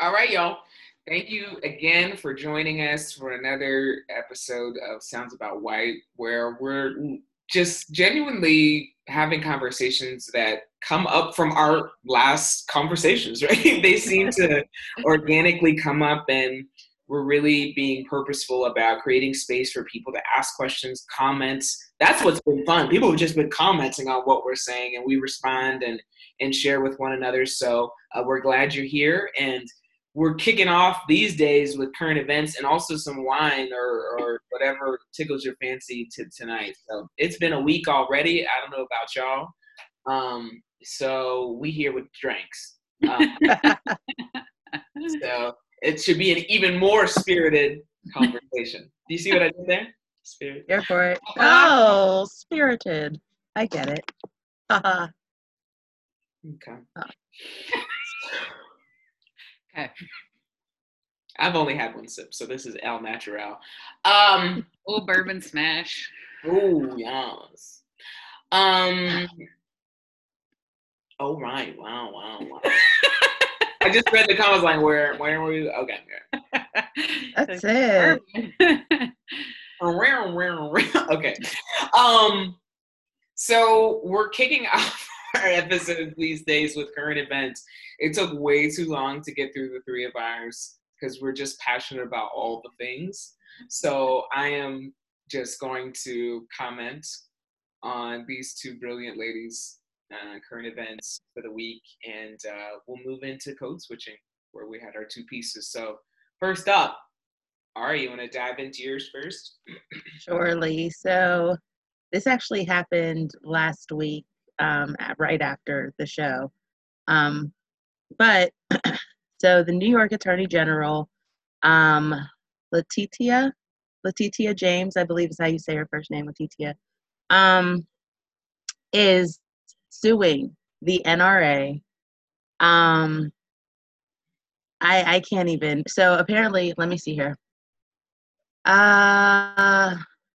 All right, y'all. Thank you again for joining us for another episode of Sounds About White, where we're just genuinely having conversations that come up from our last conversations, right? they seem to organically come up, and we're really being purposeful about creating space for people to ask questions, comments. That's what's been fun. People have just been commenting on what we're saying, and we respond and and share with one another. So uh, we're glad you're here and we're kicking off these days with current events and also some wine or, or whatever tickles your fancy to tonight. So it's been a week already. I don't know about y'all. Um, so we here with drinks. Um, so it should be an even more spirited conversation. Do you see what I did there? Spirit. Here for it. Oh, spirited. I get it. okay. Okay. I've only had one sip, so this is El Natural. Um, oh, bourbon smash. Oh, yes. Um. Oh right! Wow! Wow! Wow! I just read the comments like, where, where were you? Okay. That's it. okay. Um. So we're kicking off our episode these days with current events. It took way too long to get through the three of ours because we're just passionate about all the things. So I am just going to comment on these two brilliant ladies' uh, current events for the week, and uh, we'll move into code switching where we had our two pieces. So first up, Ari, you want to dive into yours first? Surely. So this actually happened last week, um, right after the show. Um, but so the New York Attorney General, um, Letitia, Letitia James, I believe is how you say her first name, Letitia, um, is suing the NRA. Um, I I can't even. So apparently, let me see here. Uh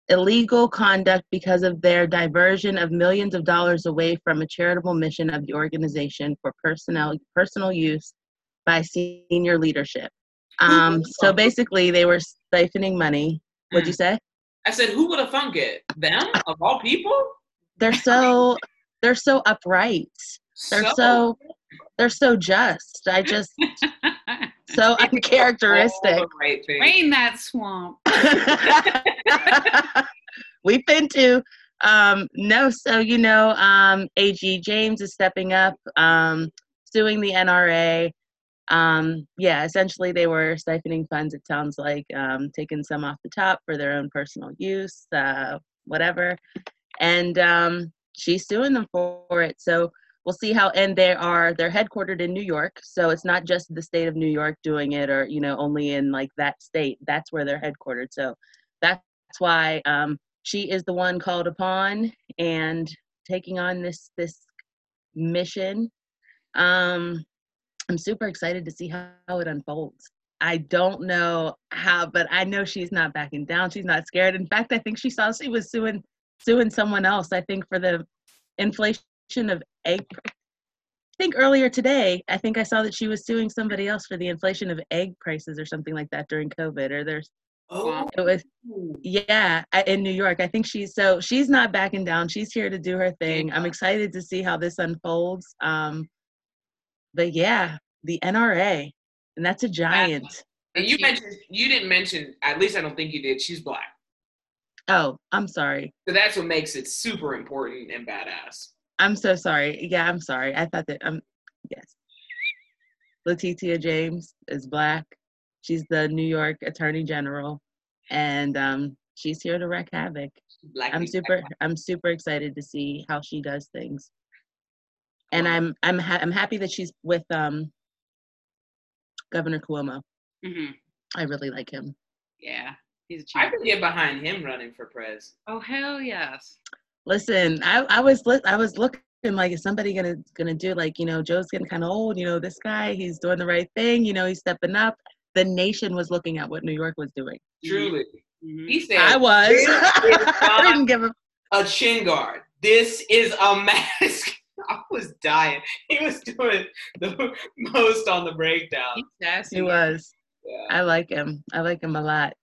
illegal conduct because of their diversion of millions of dollars away from a charitable mission of the organization for personnel personal use by senior leadership. Um, so basically, they were siphoning money. What'd you mm. say? I said, who would have thunk it? Them of all people? They're so they're so upright. They're so, so they're so just. I just so uncharacteristic. Right Rain that swamp. We've been to um, no, so you know, um, AG James is stepping up, um, suing the NRA. Um, yeah, essentially they were siphoning funds. It sounds like um, taking some off the top for their own personal use, uh, whatever. And um, she's suing them for it. So we'll see how and they are. They're headquartered in new york so it's not just the state of new york doing it or you know only in like that state. That's where they're headquartered. So that's why um, she is the one called upon and taking on this this mission. Um, i'm super excited to see how, how it unfolds. I don't know how but i know she's not backing down. She's not scared. In fact i think she saw she was suing suing someone else i think for the inflation of egg. I think earlier today, I think I saw that she was suing somebody else for the inflation of egg prices or something like that during COVID. Or there's, oh, it was, yeah, in New York. I think she's so she's not backing down. She's here to do her thing. I'm excited to see how this unfolds. Um, but yeah, the NRA, and that's a giant. And you mentioned you didn't mention. At least I don't think you did. She's black. Oh, I'm sorry. So that's what makes it super important and badass. I'm so sorry. Yeah, I'm sorry. I thought that um yes. Letitia James is black. She's the New York Attorney General, and um, she's here to wreak havoc. Black I'm super. Black. I'm super excited to see how she does things, and I'm I'm ha- I'm happy that she's with um, Governor Cuomo. Mm-hmm. I really like him. Yeah, he's. A I could get behind him running for pres. Oh hell yes! Listen, I, I was I was looking like is somebody gonna gonna do like you know Joe's getting kind of old. You know this guy he's doing the right thing. You know he's stepping up. The nation was looking at what New York was doing. Truly, mm-hmm. he said I was. I didn't give a a chin guard. This is a mask. I was dying. He was doing the most on the breakdown. He's sassy. He was. Yeah, I like him. I like him a lot.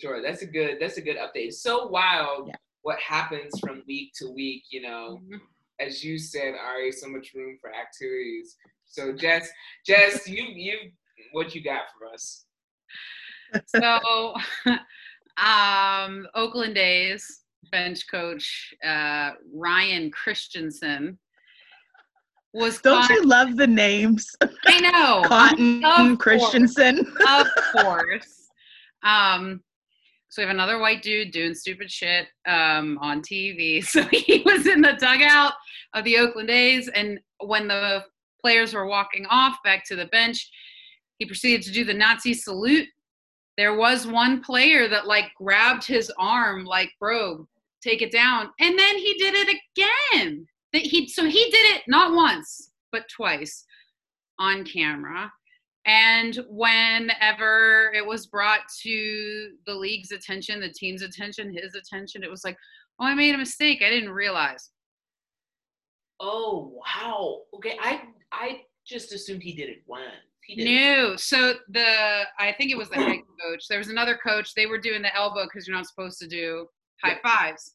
sure. That's a good. That's a good update. So wild Yeah. What happens from week to week. You know, Mhm. as you said, Ari, so much room for activities. So Jess, Jess, you you what you got for us? So, um, Oakland A's bench coach uh, Ryan Christenson was Don't caught- you love the names? I know Cotton Of course. Christenson. of course. Um, so we have another white dude doing stupid shit um, on TV. So he was in the dugout of the Oakland A's, and when the players were walking off back to the bench, he proceeded to do the Nazi salute. There was one player that like grabbed his arm, like, "Bro, take it down," and then he did it again. That he so he did it not once but twice on camera. And whenever it was brought to the league's attention, the team's attention, his attention, it was like, oh, I made a mistake. I didn't realize. Oh wow. Okay, I I just assumed he did it once. No. So the, I think it was the head coach. There was another coach. They were doing the elbow because you're not supposed to do high fives.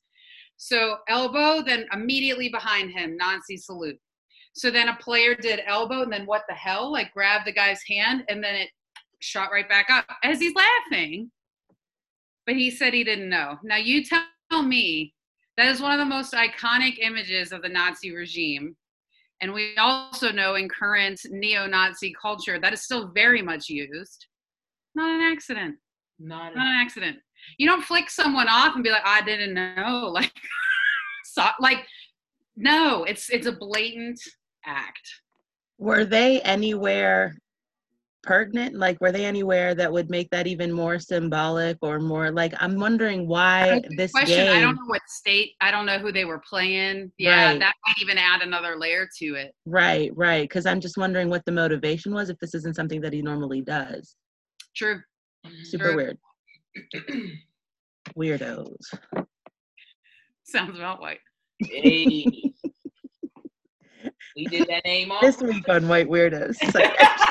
So elbow, then immediately behind him, Nazi salute. So then a player did elbow, and then what the hell? Like grabbed the guy's hand, and then it shot right back up as he's laughing. But he said he didn't know. Now you tell me that is one of the most iconic images of the Nazi regime. And we also know in current neo Nazi culture that is still very much used. Not an accident. Not Not an accident. You don't flick someone off and be like, I didn't know. Like, so, like, no, it's it's a blatant act. Were they anywhere pertinent? Like, were they anywhere that would make that even more symbolic or more like? I'm wondering why this question. game. I don't know what state. I don't know who they were playing. Yeah, Right. that might even add another layer to it. Right, right. Because I'm just wondering what the motivation was if this isn't something that he normally does. True. Super Sure. weird. Weirdos. Sounds about white. Hey. We did that name off. This week on White Weirdos. Like,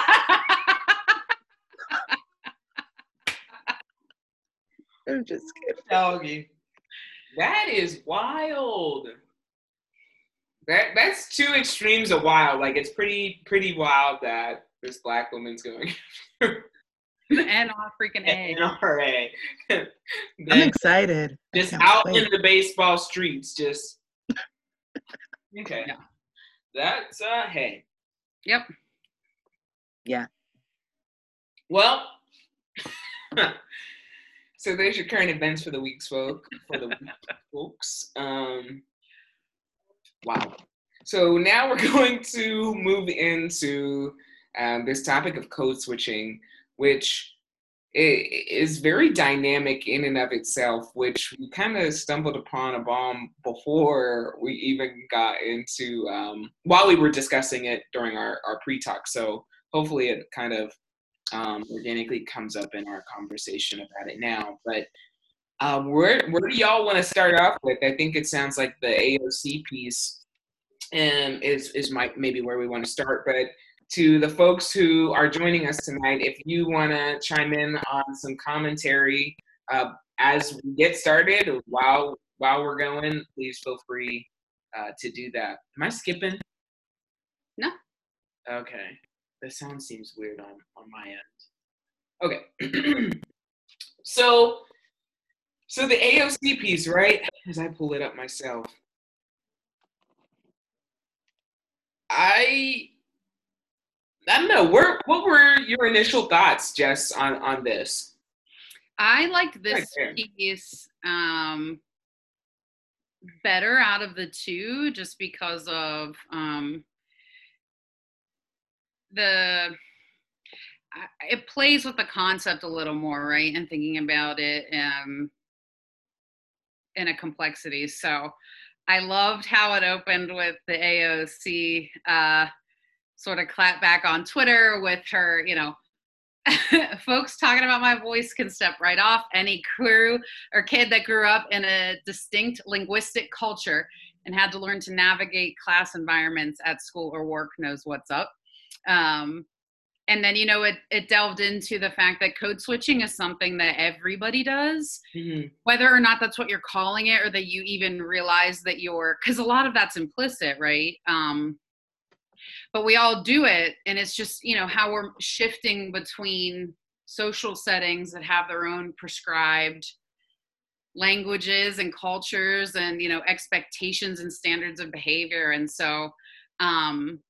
I'm just kidding. Doggy. That is wild. That that's two extremes of wild. Like it's pretty pretty wild that this black woman's going and on freaking A. NRA. I'm excited. Just out wait. in the baseball streets, just okay. Yeah. That's uh hey. Yep. Yeah. Well, so there's your current events for the week's folk for the week, folks. Um, wow. So now we're going to move into um, this topic of code switching, which i- is very dynamic in and of itself, which we kind of stumbled upon a bomb before we even got into, um, while we were discussing it during our, our pre-talk. So hopefully it kind of um, organically comes up in our conversation about it now. But uh, where where do y'all want to start off with? I think it sounds like the AOC piece um, is is my, maybe where we want to start. But to the folks who are joining us tonight, if you want to chime in on some commentary uh, as we get started or while while we're going, please feel free uh, to do that. Am I skipping? No. Okay. The sound seems weird on, on my end. Okay. so so the AOC piece, right? As I pull it up myself. I I don't know. Where what were your initial thoughts, Jess, on on this? I liked Right this there. piece um, better out of the two just because of um, the it plays with the concept a little more right and thinking about it um, in a complexity so i loved how it opened with the aoc uh, sort of clap back on twitter with her you know folks talking about my voice can step right off any crew or kid that grew up in a distinct linguistic culture and had to learn to navigate class environments at school or work knows what's up. Um, and then you know it it delved into the fact that code switching is something that everybody does mm-hmm. whether or not that's what you're calling it or that you even realize that you're because a lot of that's implicit right um but we all do it and it's just you know how we're shifting between social settings that have their own prescribed languages and cultures and you know expectations and standards of behavior and so um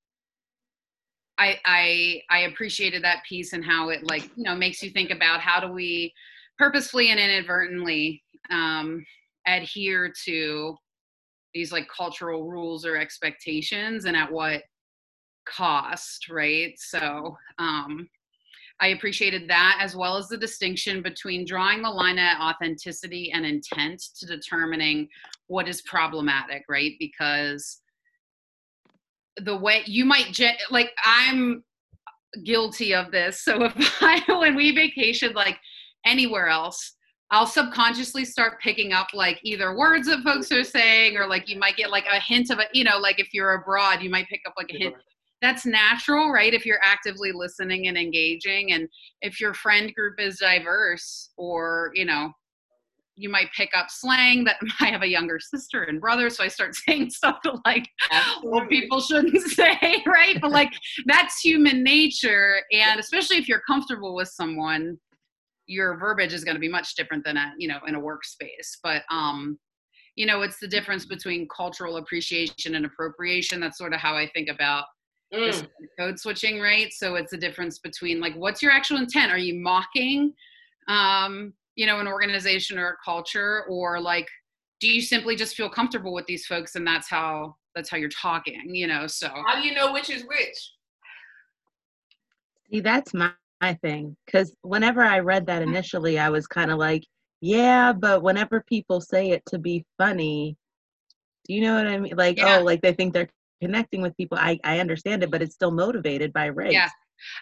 I, I I appreciated that piece and how it like you know makes you think about how do we purposefully and inadvertently um, adhere to these like cultural rules or expectations and at what cost right? So um, i appreciated that as well as the distinction between drawing the line at authenticity and intent to determining what is problematic right? Because the way you might like i'm guilty of this so if i when we vacation like anywhere else i'll subconsciously start picking up like either words that folks are saying or like you might get like a hint of a, you know like if you're abroad you might pick up like a hint that's natural right if you're actively listening and engaging and if your friend group is diverse or you know you might pick up slang that I have a younger sister and brother, so I start saying stuff to like well people shouldn't say, right? But like that's human nature, and especially if you're comfortable with someone, your verbiage is going to be much different than a you know in a workspace. But um, you know, it's the difference between cultural appreciation and appropriation. That's sort of how I think about mm. code switching, right? So it's the difference between like what's your actual intent? Are you mocking? Um, you know an organization or a culture or like do you simply just feel comfortable with these folks and that's how that's how you're talking you know so how do you know which is which see that's my, my thing because whenever i read that initially i was kind of like yeah but whenever people say it to be funny do you know what i mean like yeah. oh like they think they're connecting with people i i understand it but it's still motivated by race yeah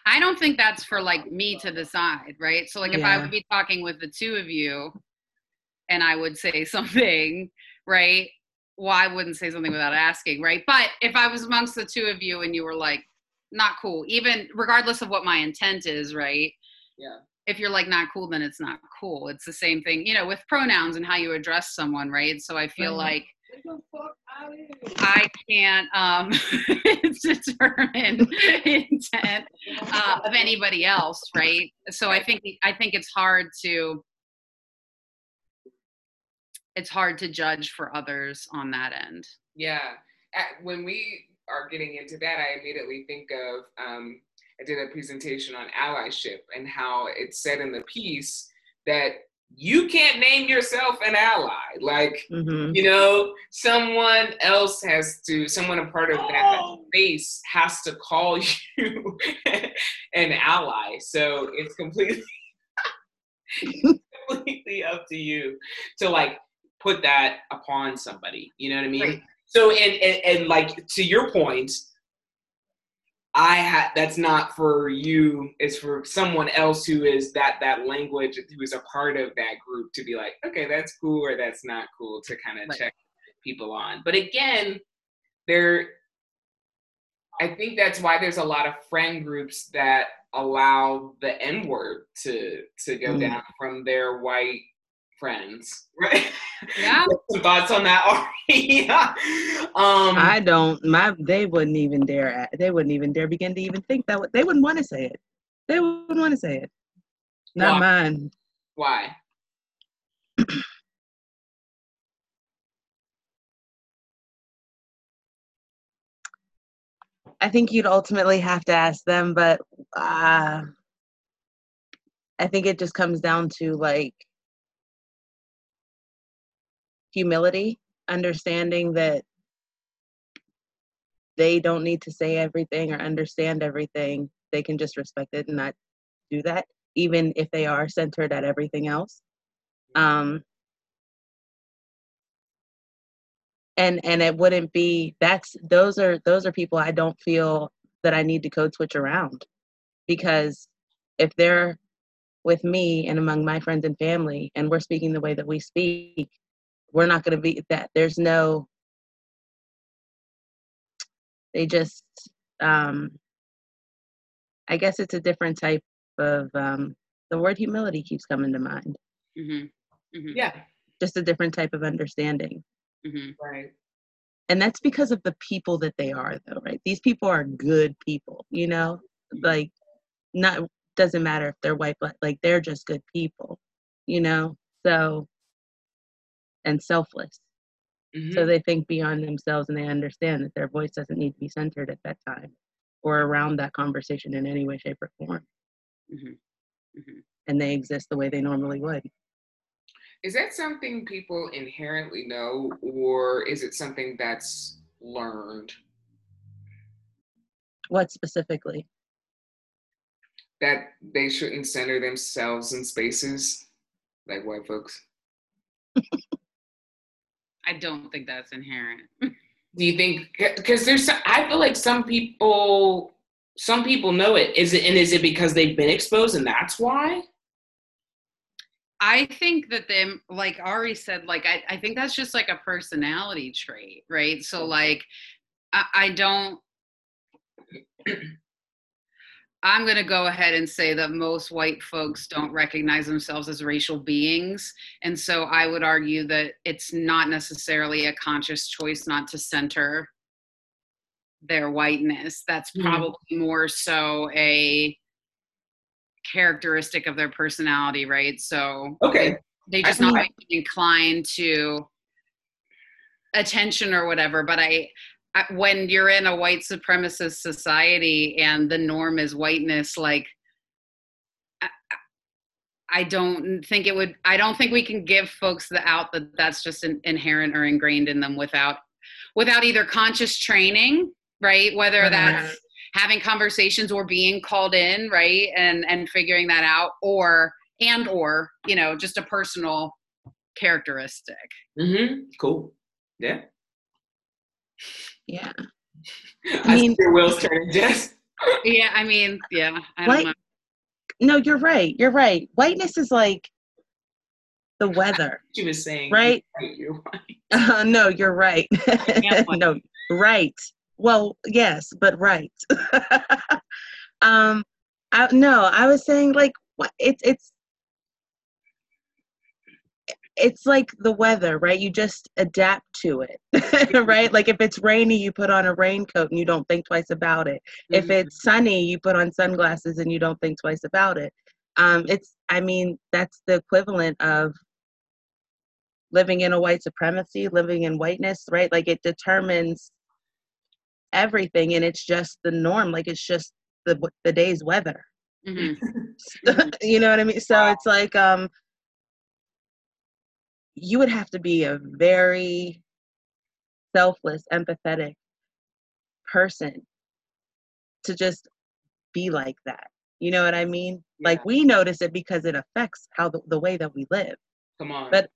I don't think that's for like me to decide, right? So like if. I would be talking with the two of you and I would say something, right? Well, I wouldn't say something without asking, right? But if I was amongst the two of you and you were like, not cool, even regardless of what my intent is, right? Yeah. If you're like not cool, then it's not cool. It's the same thing, you know, with pronouns and how you address someone, right? So I feel mm-hmm. like I can't um, determine intent uh, of anybody else, right? So I think I think it's hard to it's hard to judge for others on that end. Yeah, when we are getting into that, I immediately think of um, I did a presentation on allyship and how it said in the piece that you can't name yourself an ally. Like, mm-hmm. you know, someone else has to, someone a part of that oh. space has to call you an ally. So it's completely, completely up to you to like put that upon somebody. You know what I mean? Right. So, and, and, and like to your point, I had that's not for you. It's for someone else who is that that language who is a part of that group to be like, okay, that's cool or that's not cool to kind of right. check people on. But again, there. I think that's why there's a lot of friend groups that allow the N word to to go mm. down from their white friends, right? Yeah. Some thoughts on that, yeah. Um, I don't. My they wouldn't even dare. They wouldn't even dare begin to even think that. They wouldn't want to say it. They wouldn't want to say it. Not why? mine. Why? I think you'd ultimately have to ask them, but uh, I think it just comes down to like humility, understanding that they don't need to say everything or understand everything. They can just respect it and not do that, even if they are centered at everything else. Um, and and it wouldn't be that's those are those are people I don't feel that I need to code switch around because if they're with me and among my friends and family and we're speaking the way that we speak we're not going to be that there's no They just, um, I guess it's a different type of, um, the word humility keeps coming to mind. hmm hmm Yeah. Just a different type of understanding. mm-hmm. Right. And that's because of the people that they are, though, right? These people are good people, you know? Like, not, doesn't matter if they're white, black, like, they're just good people, you know? So, and selfless. Mhm. So they think beyond themselves and they understand that their voice doesn't need to be centered at that time or around that conversation in any way, shape, or form. hmm hmm And they exist the way they normally would. Is that something people inherently know, or is it something that's learned? What specifically? That they shouldn't center themselves in spaces like white folks? I don't think that's inherent. Do you think? Because there's, I feel like some people, some people know it. Is it, and is it because they've been exposed, and that's why? I think that them, like Ari said, like I, I think that's just like a personality trait, right? So like I, I don't I'm gonna go ahead and say that most white folks don't recognize themselves as racial beings. And so I would argue that it's not necessarily a conscious choice not to center their whiteness. That's Mhm. probably more so a characteristic of their personality, right? So Okay. they I just not mean- inclined to attention or whatever but I, I when you're in a white supremacist society and the norm is whiteness like I, I don't think it would i don't think we can give folks the out that that's just in, inherent or ingrained in them without without either conscious training right whether that's having conversations or being called in right and and figuring that out or and or you know just a personal characteristic Mm-hmm. Cool. Yeah. Yeah. I, mean- see your wheels turning, Jess. yeah i mean yeah i don't White- know No, you're right. You're right. Whiteness is like the weather, She was saying, right? You're right. Uh, no, you're right. No, right. Well, yes, but right. um, I, no, I was saying like what it's it's it's like the weather, right? You just adapt to it, right? Like if it's rainy, you put on a raincoat and you don't think twice about it. If Mhm. it's sunny, you put on sunglasses and you don't think twice about it. Um, it's, I mean, that's the equivalent of living in a white supremacy, living in whiteness, right? Like it determines everything, and it's just the norm. Like it's just the the day's weather. Mhm. you know what I mean? So it's like um, you would have to be a very selfless, empathetic person to just be like that. You know what I mean? Like we notice it because it affects how the, the way that we live. Come on. But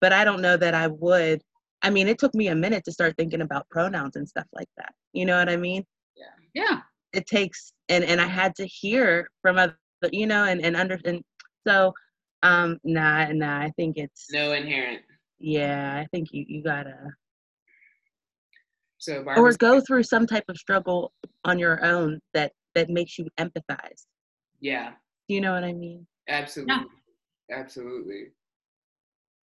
but I don't know that I would. I mean, it took me a minute to start thinking about pronouns and stuff like that. You know what I mean? Yeah. Yeah It takes and and I had to hear from other, you know, and and under and so um nah nah. I think it's no inherent. yeah. I think you you gotta So or Barbara's go through some type of struggle on your own that that makes you empathize. yeah, You know what I mean? absolutely. Absolutely.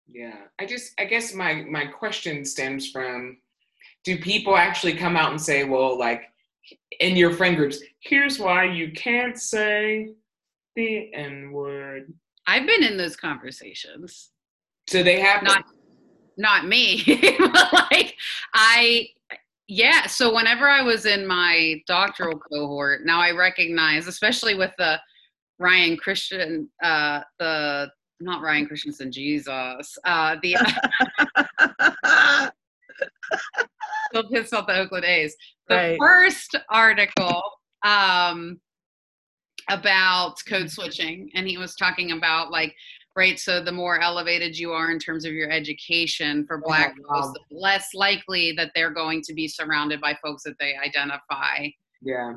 Yeah. I just I guess my my question stems from do people actually come out and say, well, like in your friend groups, here's why you can't say the N-word. I've been in those conversations So they have not not me but like i yeah so whenever i was in my doctoral cohort now i recognize especially with the ryan christian uh the not ryan christenson jesus uh the still pissed off the oakland a's the Right. first article um about code switching and he was talking about like right so the more elevated you are in terms of your education for black wow. folks the less likely that they're going to be surrounded by folks that they identify yeah.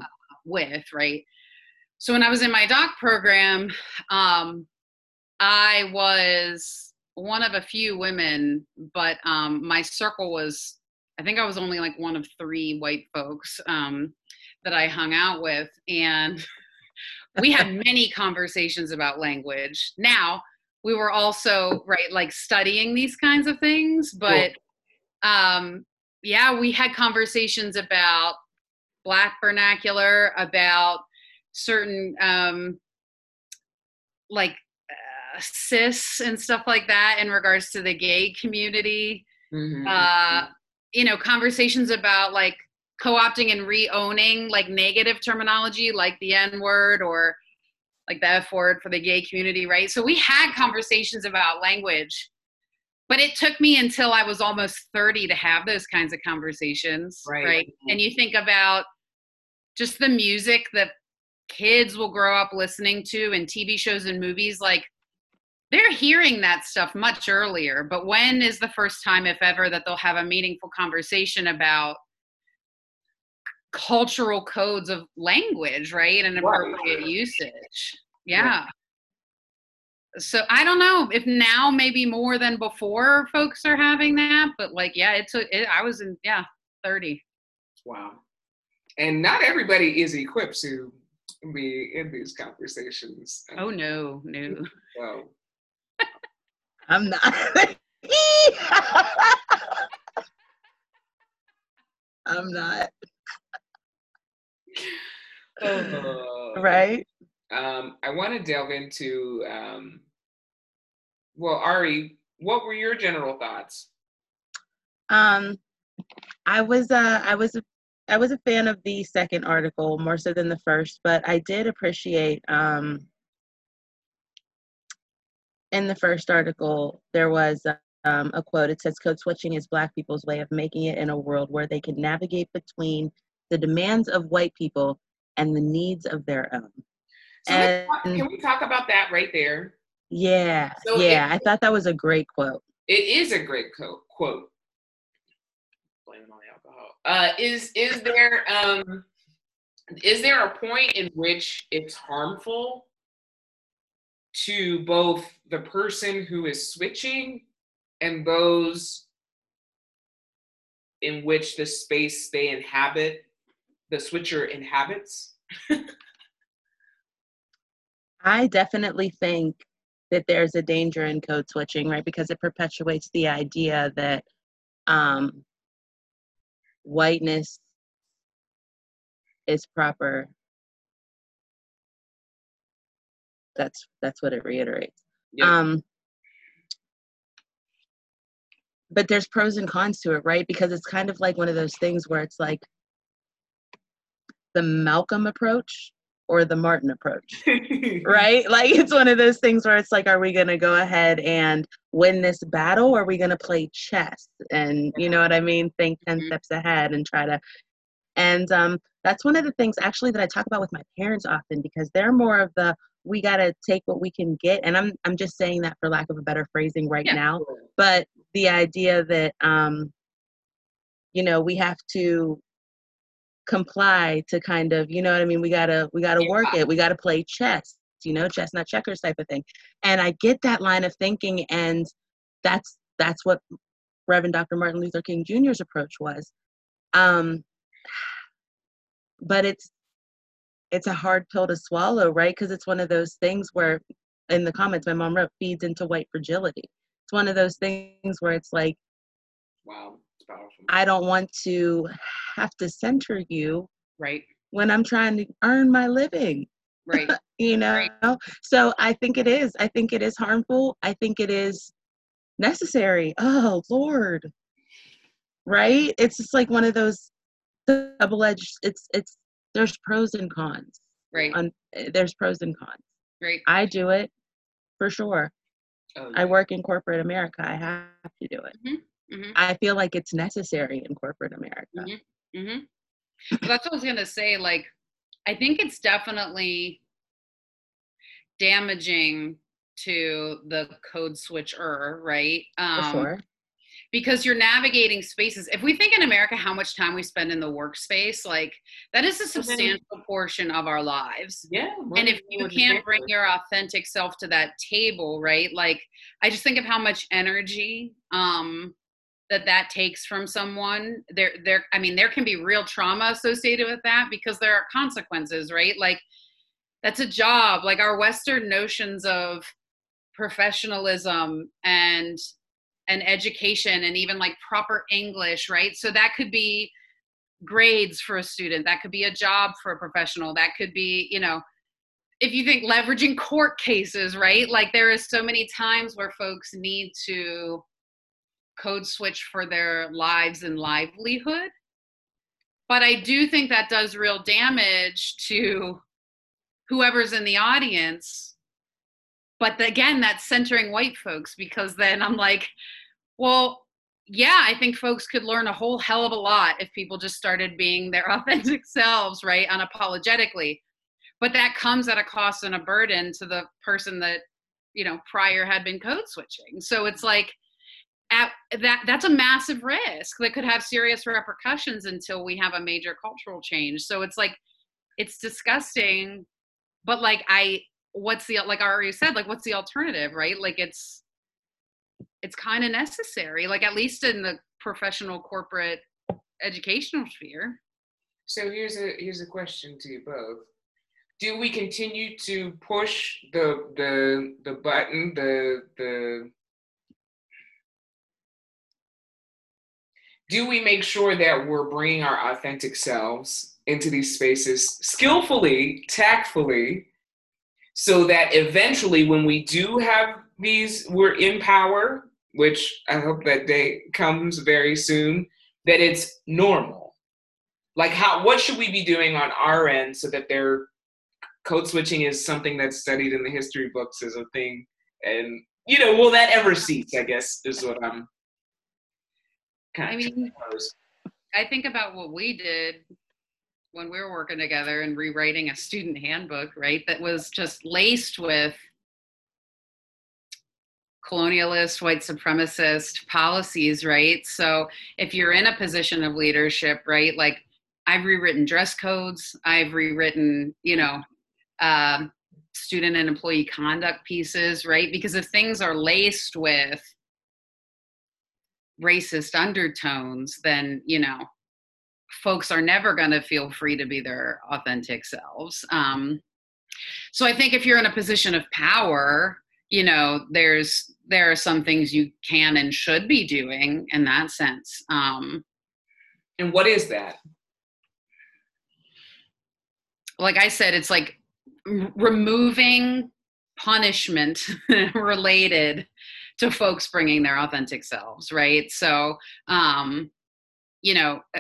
with right so when i was in my doc program um i was one of a few women but um my circle was I think I was only like one of three white folks um, that I hung out with, and we had many conversations about language. Now we were also right like studying these kinds of things, but um, yeah, we had conversations about black vernacular, about certain um, like uh, cis and stuff like that in regards to the gay community. Mhm. Uh, you know, conversations about like co-opting and re-owning like negative terminology like the N word or like the F word for the gay community, right? So we had conversations about language, but it took me until I was almost 30 to have those kinds of conversations, Right. right? And you think about just the music that kids will grow up listening to and TV shows and movies like they're hearing that stuff much earlier but when is the first time if ever that they'll have a meaningful conversation about cultural codes of language right and Right. appropriate usage yeah so i don't know if now maybe more than before folks are having that but like yeah it took it, i was in yeah 30 Wow. And not everybody is equipped to be in these conversations. oh no no So, I'm not. I'm not. Uh, Right? Um, I want to delve into, um, well, Ari, what were your general thoughts? Um, I was uh, I was a, I was a fan of the second article more so than the first, but I did appreciate um, in the first article there was um, a quote. It says, "Code switching is Black people's way of making it in a world where they can navigate between the demands of white people and the needs of their own." So And- can we talk about that right there? Yeah, So yeah, it- I thought that was a great quote. It is a great co- quote. Blame it on the alcohol. Uh, is is there um is there a point in which it's harmful to both the person who is switching and those in which the space they inhabit, the switcher inhabits? I definitely think that there's a danger in code switching, right? Because it perpetuates the idea that um, whiteness is proper. That's that's what it reiterates. Yeah. Um, but there's pros and cons to it, right? Because it's kind of like one of those things where it's like the Malcolm approach or the Martin approach right? Like it's one of those things where it's like, are we going to go ahead and win this battle? Or are we going to play chess? And you know what I mean? Think 10 Mhm. steps ahead and try to. And um, that's one of the things actually that I talk about with my parents often because they're more of the we got to take what we can get. And I'm I'm just saying that for lack of a better phrasing right Yeah. now. But the idea that um, you know we have to comply to kind of you know what i mean? We gotta we gotta work it. We gotta play chess you know chess not checkers type of thing. And i get that line of thinking and that's that's what reverend dr martin luther king jr's approach was. Um but it's it's a hard pill to swallow right? Because it's one of those things where in the comments my mom wrote feeds into white fragility. It's one of those things where it's like wow, powerful. i don't want to have to center you right. when i'm trying to earn my living right. you know? Right. so i think it is. I think it is harmful. I think it is necessary. Oh lord. Right? It's just like one of those double-edged it's it's there's pros and cons right. on eh, there's pros and cons. Right. I do it for sure. Oh, i work in corporate america. I have to do it mm-hmm. Hmm i feel like it's necessary in corporate america hmm that's what I was gonna say. Like, I think it's definitely damaging to the code switcher, right? Um, sure Because you're navigating spaces. If we think in America how much time we spend in the workspace, like that is a substantial portion of our lives. Yeah. and if you can't bring your authentic self to that table right like i just think of how much energy um that that takes from someone there there i mean there can be real trauma associated with that because there are consequences right? Like that's a job. Like our western notions of professionalism and and education and even like proper english right? So that could be grades for a student. That could be a job for a professional. That could be you know if you think leveraging court cases right? Like there is so many times where folks need to code switch for their lives and livelihood. But i do think that does real damage to whoever's in the audience. But again that's centering white folks because then i'm like well yeah i think folks could learn a whole hell of a lot if people just started being their authentic selves right unapologetically. But that comes at a cost and a burden to the person that you know prior had been code switching. So it's like at that that's a massive risk that could have serious repercussions until we have a major cultural change. So it's like it's disgusting but like i what's the like i already said like what's the alternative right? Like it's it's kind of necessary like at least in the professional corporate educational sphere. So here's a here's a question to you both. Do we continue to push the the the button the the do we make sure that we're bringing our authentic selves into these spaces skillfully tactfully so that eventually when we do have these we're in power which i hope that day comes very soon that it's normal. Like how what should we be doing on our end so that they're code switching is something that's studied in the history books as a thing? And you know will that ever cease i guess is what i'm i mean i think about what we did when we were working together and rewriting a student handbook right that was just laced with colonialist white supremacist policies right so if you're in a position of leadership right like i've rewritten dress codes i've rewritten you know um, student and employee conduct pieces, right? Because if things are laced with racist undertones, then, you know, folks are never going to feel free to be their authentic selves. Um, so I think if you're in a position of power, you know, there's there are some things you can and should be doing in that sense. Um, and what is that? Like I said, it's like removing punishment related to folks bringing their authentic selves right? So um you know uh,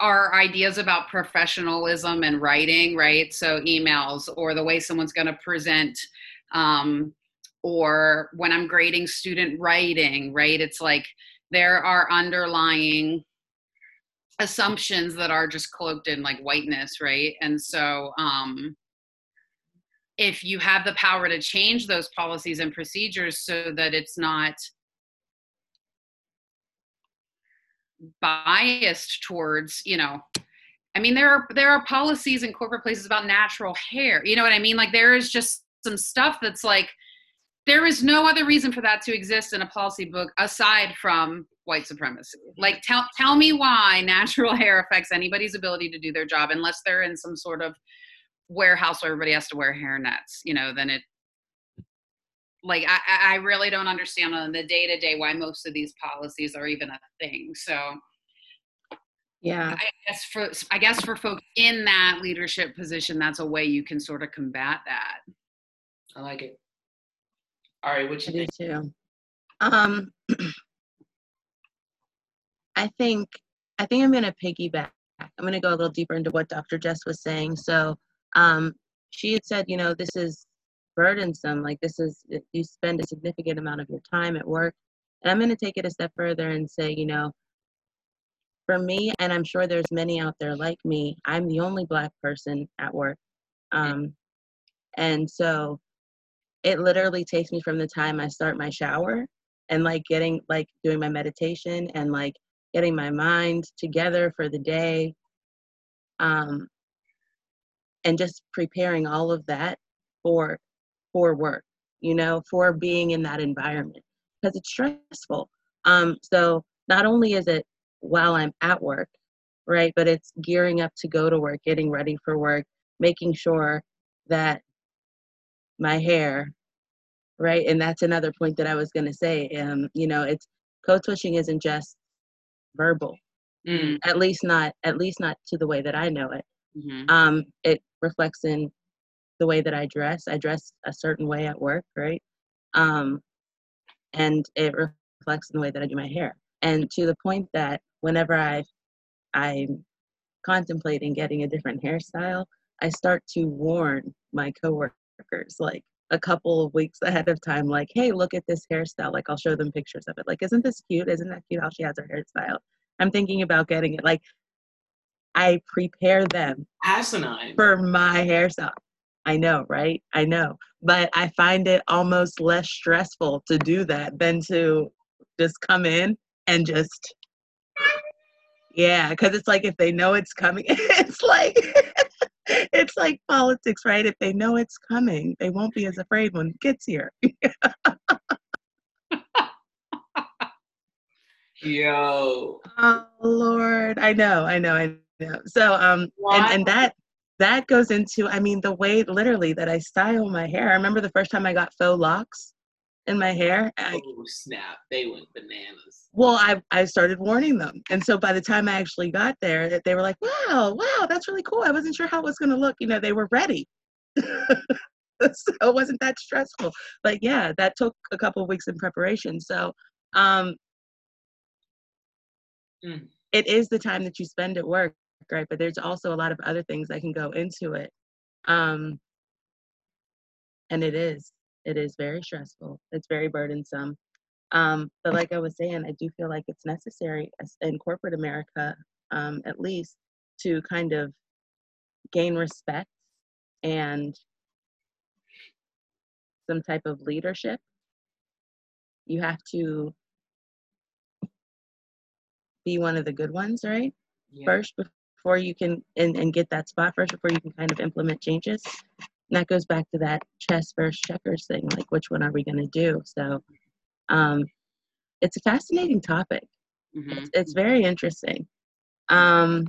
our ideas about professionalism and writing right? So emails or the way someone's going to present um or when i'm grading student writing right? It's like there are underlying assumptions that are just cloaked in like whiteness right? And so um if you have the power to change those policies and procedures so that it's not biased towards you know i mean there are there are policies in corporate places about natural hair you know what i mean like there is just some stuff that's like there is no other reason for that to exist in a policy book aside from white supremacy. Like tell tell me why natural hair affects anybody's ability to do their job unless they're in some sort of warehouse where everybody has to wear hair nets, you know, then it like I, I really don't understand on the day to day why most of these policies are even a thing. So yeah i guess for i guess for folks in that leadership position that's a way you can sort of combat that i like it all right what you I think? do too um I think I think I'm going to piggyback. I'm going to go a little deeper into what Dr. Jess was saying. So um, she had said, you know, this is burdensome. Like this is you spend a significant amount of your time at work. And I'm going to take it a step further and say, you know, for me, and I'm sure there's many out there like me, I'm the only black person at work. Um, and so it literally takes me from the time I start my shower and like getting like doing my meditation and like getting my mind together for the day, um, and just preparing all of that for for work, you know, for being in that environment because it's stressful. Um, so not only is it while I'm at work, right, but it's gearing up to go to work, getting ready for work, making sure that my hair, right, and that's another point that I was going to say. Um, you know, it's code switching isn't just verbal, Mm. at least not at least not to the way that I know it. Mhm. Um, it reflects in the way that I dress. I dress a certain way at work, right? Um, and it reflects in the way that I do my hair. And to the point that whenever I I'm contemplating getting a different hairstyle, I start to warn my coworkers like a couple of weeks ahead of time, like, hey, look at this hairstyle. Like I'll show them pictures of it. Like, isn't this cute? Isn't that cute how she has her hairstyle? I'm thinking about getting it. Like I prepare them Asinine. for my hairstyle. I know, right? I know. But I find it almost less stressful to do that than to just come in and just yeah, because it's like if they know it's coming, it's like it's like politics, right? If they know it's coming, they won't be as afraid when it gets here. Yo. Oh Lord, I know, I know, I know. So um, and and that that goes into, I mean, the way literally that I style my hair. I remember the first time I got faux locks in my hair. I, Oh snap! They went bananas. well, I I started warning them, and so by the time I actually got there, that they were like, "Wow, wow, that's really cool." I wasn't sure how it was going to look. You know, they were ready. so it wasn't that stressful. But yeah, that took a couple of weeks in preparation. So um, Mm. it is the time that you spend at work, right? But there's also a lot of other things that can go into it. Um, and it is, it is very stressful. It's very burdensome. Um, but like I was saying, I do feel like it's necessary in corporate America, um, at least, to kind of gain respect and some type of leadership. You have to be one of the good ones, right? Yeah. first before you can and, and get that spot first before you can kind of implement changes. And that goes back to that chess versus checkers thing, like which one are we going to do? So um, it's a fascinating topic. Mhm. It's, it's very interesting. Um,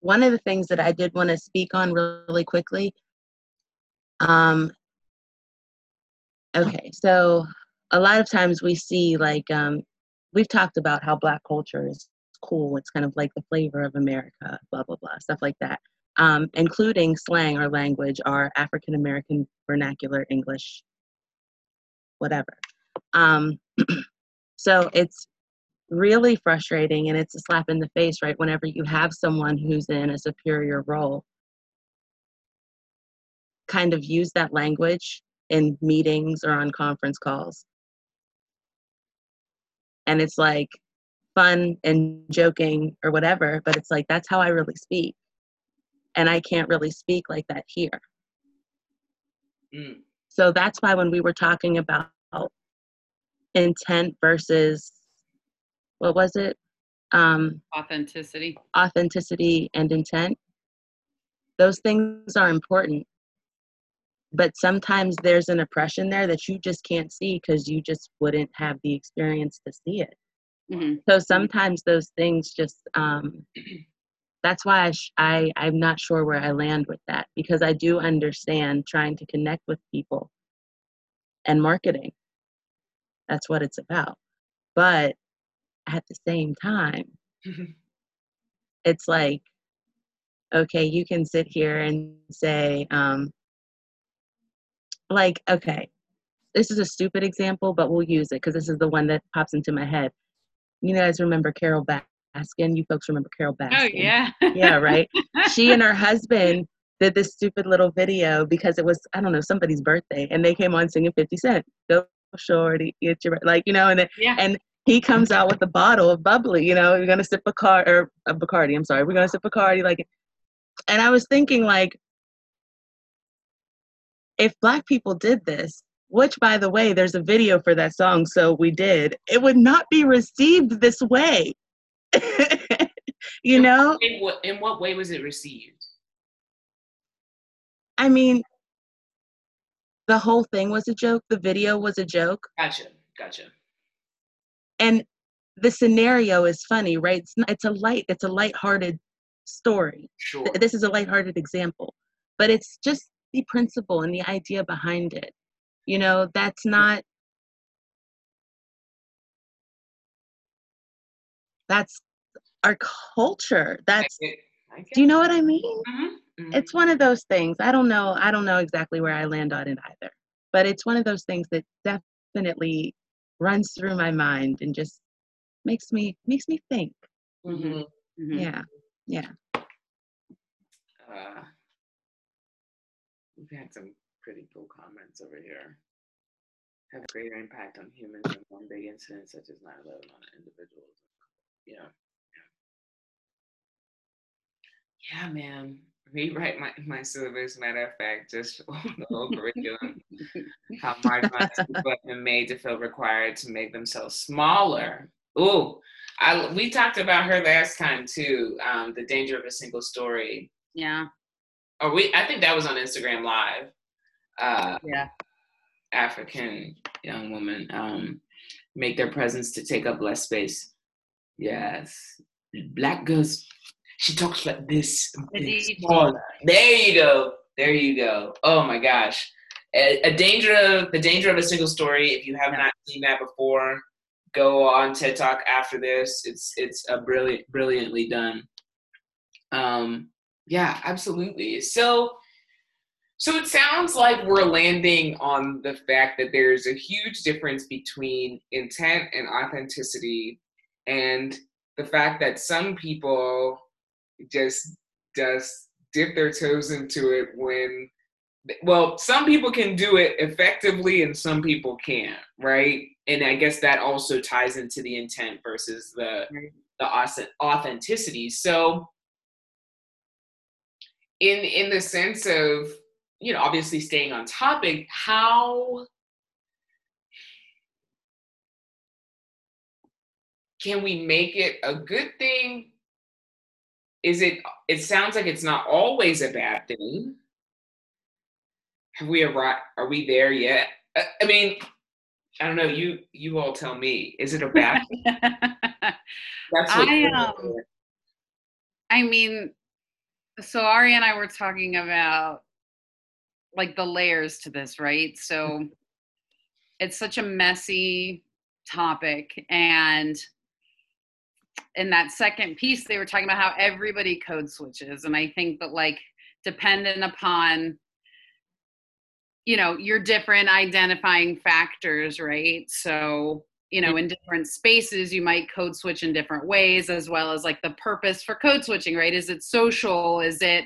one of the things that I did want to speak on really quickly. Um, okay, so a lot of times we see like um, we've talked about how black culture is cool. It's kind of like the flavor of America, blah blah blah, stuff like that, um, including slang or language, our African American vernacular English, whatever. Um, so it's really frustrating and it's a slap in the face, right? Whenever you have someone who's in a superior role, kind of use that language in meetings or on conference calls. And it's like fun and joking or whatever, but it's like that's how I really speak. And I can't really speak like that here. Mm. So that's why when we were talking about intent versus what was it? Um, Authenticity. authenticity and intent. Those things are important. But sometimes there's an oppression there that you just can't see because you just wouldn't have the experience to see it. Hmm So sometimes those things just, um, that's why I, sh- I, I'm not sure where I land with that because I do understand trying to connect with people and marketing. That's what it's about. But at the same time, it's like, okay, you can sit here and say, um, like, okay, this is a stupid example, but we'll use it because this is the one that pops into my head. You guys remember Carole Baskin? You folks remember Carole oh, Baskin? Oh yeah. Yeah, right. she and her husband did this stupid little video because it was I don't know somebody's birthday, and they came on singing Fifty Cent. Go shorty, get your like you know, and then yeah. and he comes out with a bottle of bubbly. You know, we're gonna sip a car or a Bacardi. I'm sorry, we're gonna sip Bacardi. Like, and I was thinking like, if black people did this, which by the way, there's a video for that song, so we did. It would not be received this way. you know, In what in what way was it received? I mean, the whole thing was a joke. The video was a joke. Gotcha. Gotcha. And the scenario is funny, right? It's, not, it's a light, it's a light-hearted story. Sure. Th- This is a light-hearted example, but it's just the principle and the idea behind it. You know, that's not. That's our culture. That's. I get- I get Do you know what I mean? Mhm, mhm. it's one of those things i don't know i don't know exactly where i land on it either but it's one of those things that definitely runs through my mind and just makes me makes me think Mhm. Mhm. yeah yeah Uh, we've had some pretty cool comments over here. Have greater impact on humans than one big incident such as 9 11 on individuals. Yeah. Yeah, man. Rewrite my, my syllabus, matter of fact, just the whole curriculum. How marginalized people have been made to feel required to make themselves smaller. Ooh, I, we talked about her last time too. Um, the danger of a single story. Yeah. Or we, I think that was on Instagram Live. Uh, Yeah. African young woman um, make their presence to take up less space. Yes, black girls. She talks like this. The it's DJ. smaller. There you go. There you go. Oh my gosh. A, a danger of the danger of a single story. If you have not seen that before, go on TED Talk after this. It's it's a brilliant, brilliantly done. Um, yeah, absolutely. So, so it sounds like we're landing on the fact that there's a huge difference between intent and authenticity, and the fact that some people just just dip their toes into it when well some people can do it effectively and some people can't right? And i guess that also ties into the intent versus the the authenticity. So in in the sense of you know obviously staying on topic how can we make it a good thing? Is it it sounds like it's not always a bad thing. Have we arrived are we there yet? I, mean i don't know you you all tell me is it a bad thing? That's what I, um, I mean, so Ari and I were talking about like the layers to this, right? So it's such a messy topic. And in that second piece, they were talking about how everybody code switches. And I think that, like, dependent upon you know your different identifying factors right so you know in different spaces you might code switch in different ways as well as like the purpose for code switching right is it social is it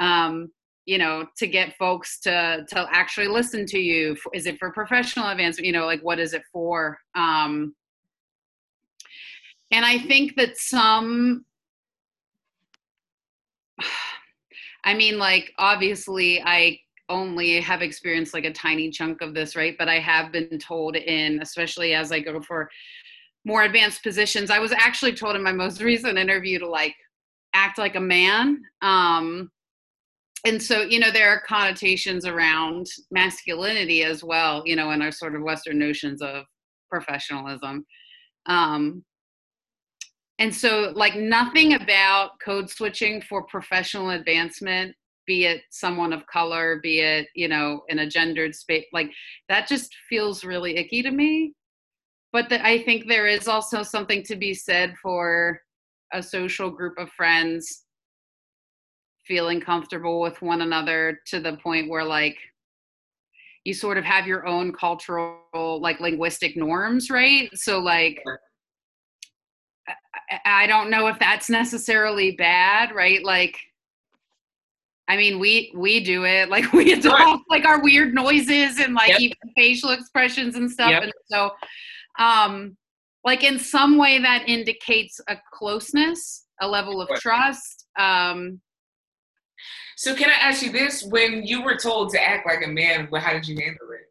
um you know to get folks to to actually listen to you is it for professional advancement you know like what is it for um and i think that some i mean like obviously i only have experienced like a tiny chunk of this, right? But I have been told in, especially as I go for more advanced positions, I was actually told in my most recent interview to like act like a man. Um, and so, you know, there are connotations around masculinity as well, you know, in our sort of Western notions of professionalism. Um, and so, like, nothing about code switching for professional advancement be it someone of color, be it, you know, in a gendered space, like that just feels really icky to me. But the, I think there is also something to be said for a social group of friends feeling comfortable with one another to the point where, like, you sort of have your own cultural, like, linguistic norms, right? So, like, I, don't know if that's necessarily bad, right? Like, I mean, we we do it like we adopt like our weird noises and like Yep. even facial expressions and stuff. Yep. And so, um, like in some way that indicates a closeness, a level of trust. Um, so can i ask you this when you were told to act like a man well, how did you handle it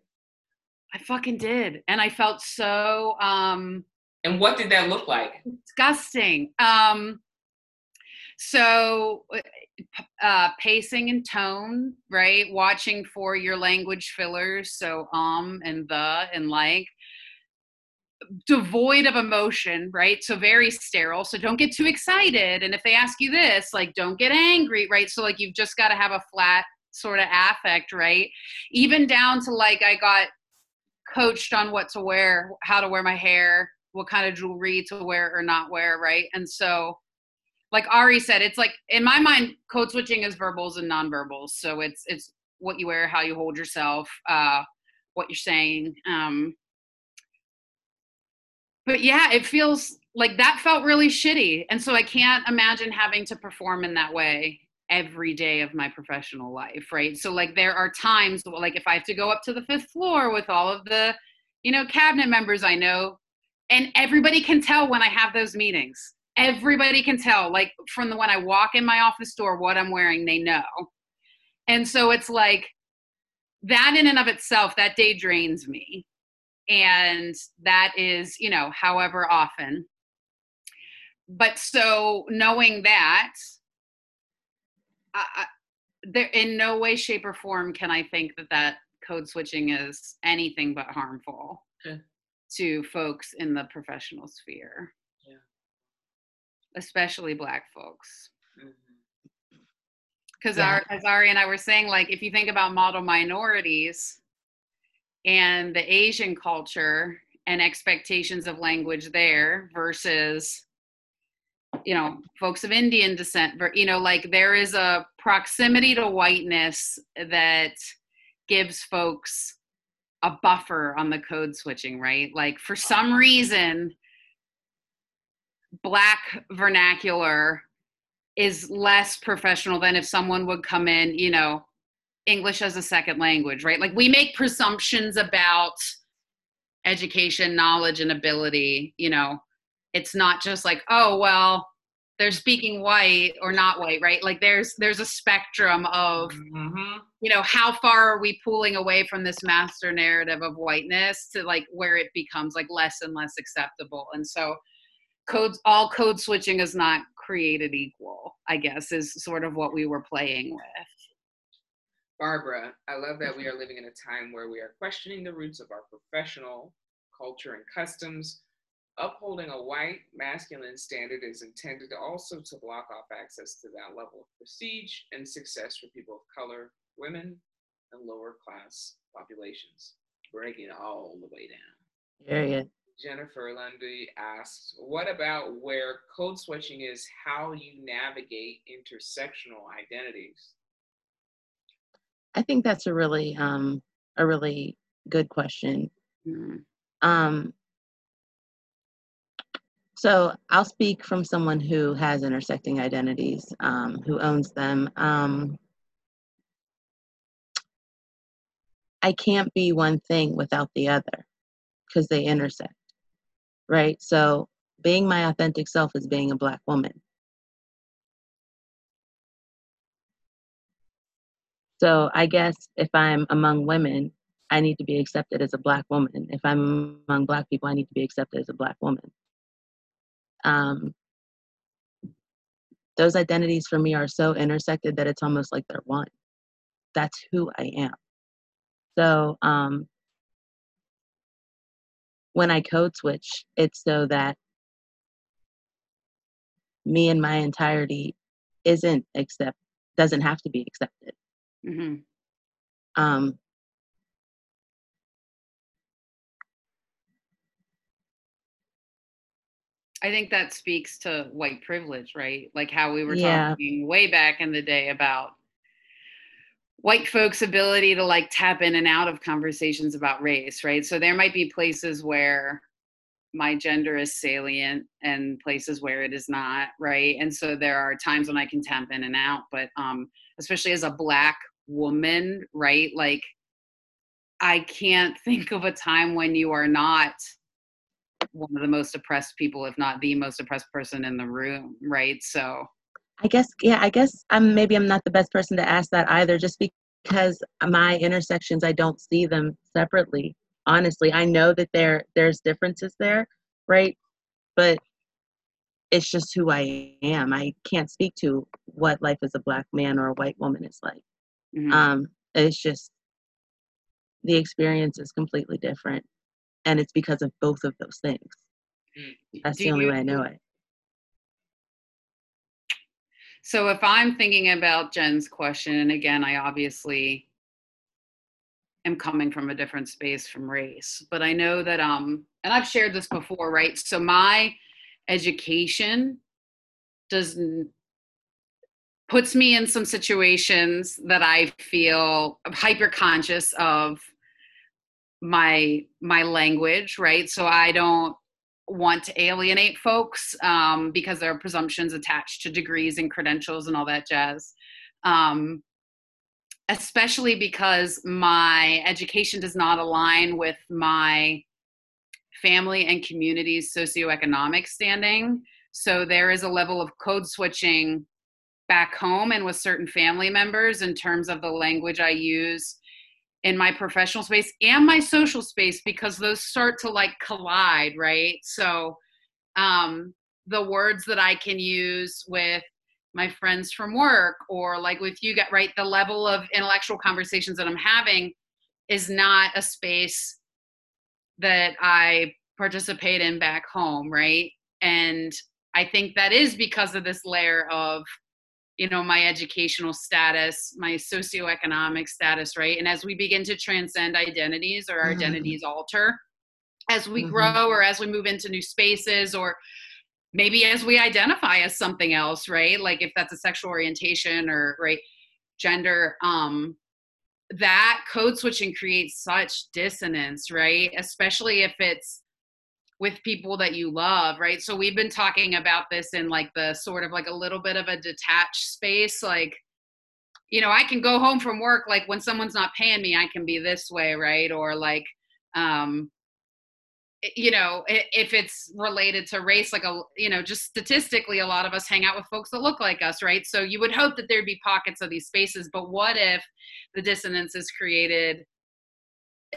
I fucking did, and I felt so um, and what did that look like disgusting. Um, so uh, pacing and tone, right? Watching for your language fillers, so um and the and like. Devoid of emotion, right? So very sterile. So don't get too excited. And if they ask you this, like don't get angry, right? So like you've just got to have a flat sort of affect, right? Even down to like I got coached on what to wear, how to wear my hair, what kind of jewelry to wear or not wear, right? And so like Ari said, it's like in my mind, code switching is verbals and nonverbals. So it's it's what you wear, how you hold yourself, uh, what you're saying. Um, but yeah, it feels like that felt really shitty, and so I can't imagine having to perform in that way every day of my professional life, right? So like there are times like if I have to go up to the fifth floor with all of the, you know, cabinet members I know, and everybody can tell when I have those meetings. Everybody can tell like from the when i walk in my office door what i'm wearing they know. And so it's like that in and of itself that day drains me and that is you know however often but so knowing that I, I, there in no way shape or form can i think that that code switching is anything but harmful okay. to folks in the professional sphere especially black folks because mm-hmm. yeah. as ari and i were saying like if you think about model minorities and the asian culture and expectations of language there versus you know folks of indian descent you know like there is a proximity to whiteness that gives folks a buffer on the code switching right? Like for some reason black vernacular is less professional than if someone would come in, you know, English as a second language, right? Like we make presumptions about education, knowledge, and ability. You know, it's not just like, oh, well, they're speaking white or not white, right? Like there's there's a spectrum of mm-hmm. you know, how far are we pulling away from this master narrative of whiteness to like where it becomes like less and less acceptable. And so codes all code switching is not created equal i guess is sort of what we were playing with barbara i love that we are living in a time where we are questioning the roots of our professional culture and customs. Upholding a white masculine standard is intended also to block off access to that level of prestige and success for people of color women and lower class populations. Breaking all the way down. Period Jennifer Lundy asks, what about where code switching is? How you navigate intersectional identities? I think that's a really um, a really good question. Mm-hmm. Um, so I'll speak from someone who has intersecting identities, um, who owns them. Um, I can't be one thing without the other because they intersect right? So being my authentic self is being a black woman. So I guess if I'm among women, I need to be accepted as a black woman. If I'm among black people, I need to be accepted as a black woman. Um, those identities for me are so intersected that it's almost like they're one. That's who I am. So um, when I code switch, it's so that me and my entirety isn't accept doesn't have to be accepted. Mm-hmm. Um, I think that speaks to white privilege, right? Like how we were yeah. talking way back in the day about white folks ability to like tap in and out of conversations about race right so there might be places where my gender is salient and places where it is not right and so there are times when i can tap in and out but um especially as a black woman right like i can't think of a time when you are not one of the most oppressed people if not the most oppressed person in the room right so I guess yeah, I guess I'm maybe I'm not the best person to ask that either just because my intersections I don't see them separately. Honestly, I know that there there's differences there, right? But it's just who I am. I can't speak to what life as a black man or a white woman is like. Mhm. Um, it's just the experience is completely different, and it's because of both of those things. That's Do the only you- way I know it. So if I'm thinking about Jen's question, and again, I obviously am coming from a different space from race, but I know that um, and I've shared this before, right? So my education does n- puts me in some situations that I feel hyper conscious of my my language, right? So I don't want to alienate folks um, because there are presumptions attached to degrees and credentials and all that jazz. Um, especially because my education does not align with my family and community's socioeconomic standing. So there is a level of code switching back home and with certain family members in terms of the language I use in my professional space and my social space because those start to like collide, right? So um the words that I can use with my friends from work or like with you get right the level of intellectual conversations that I'm having is not a space that I participate in back home, right? And I think that is because of this layer of you know my educational status my socioeconomic status right and as we begin to transcend identities or our Mhm. identities alter as we Mhm. grow or as we move into new spaces or maybe as we identify as something else right like if that's a sexual orientation or right gender um that code switching creates such dissonance right especially if it's with people that you love, right? So we've been talking about this in like the sort of like a little bit of a detached space. Like, you know, I can go home from work, like when someone's not paying me, I can be this way, right? Or like, um, you know, if it's related to race, like a, you know, just statistically, a lot of us hang out with folks that look like us, right? So you would hope that there'd be pockets of these spaces, but what if the dissonance is created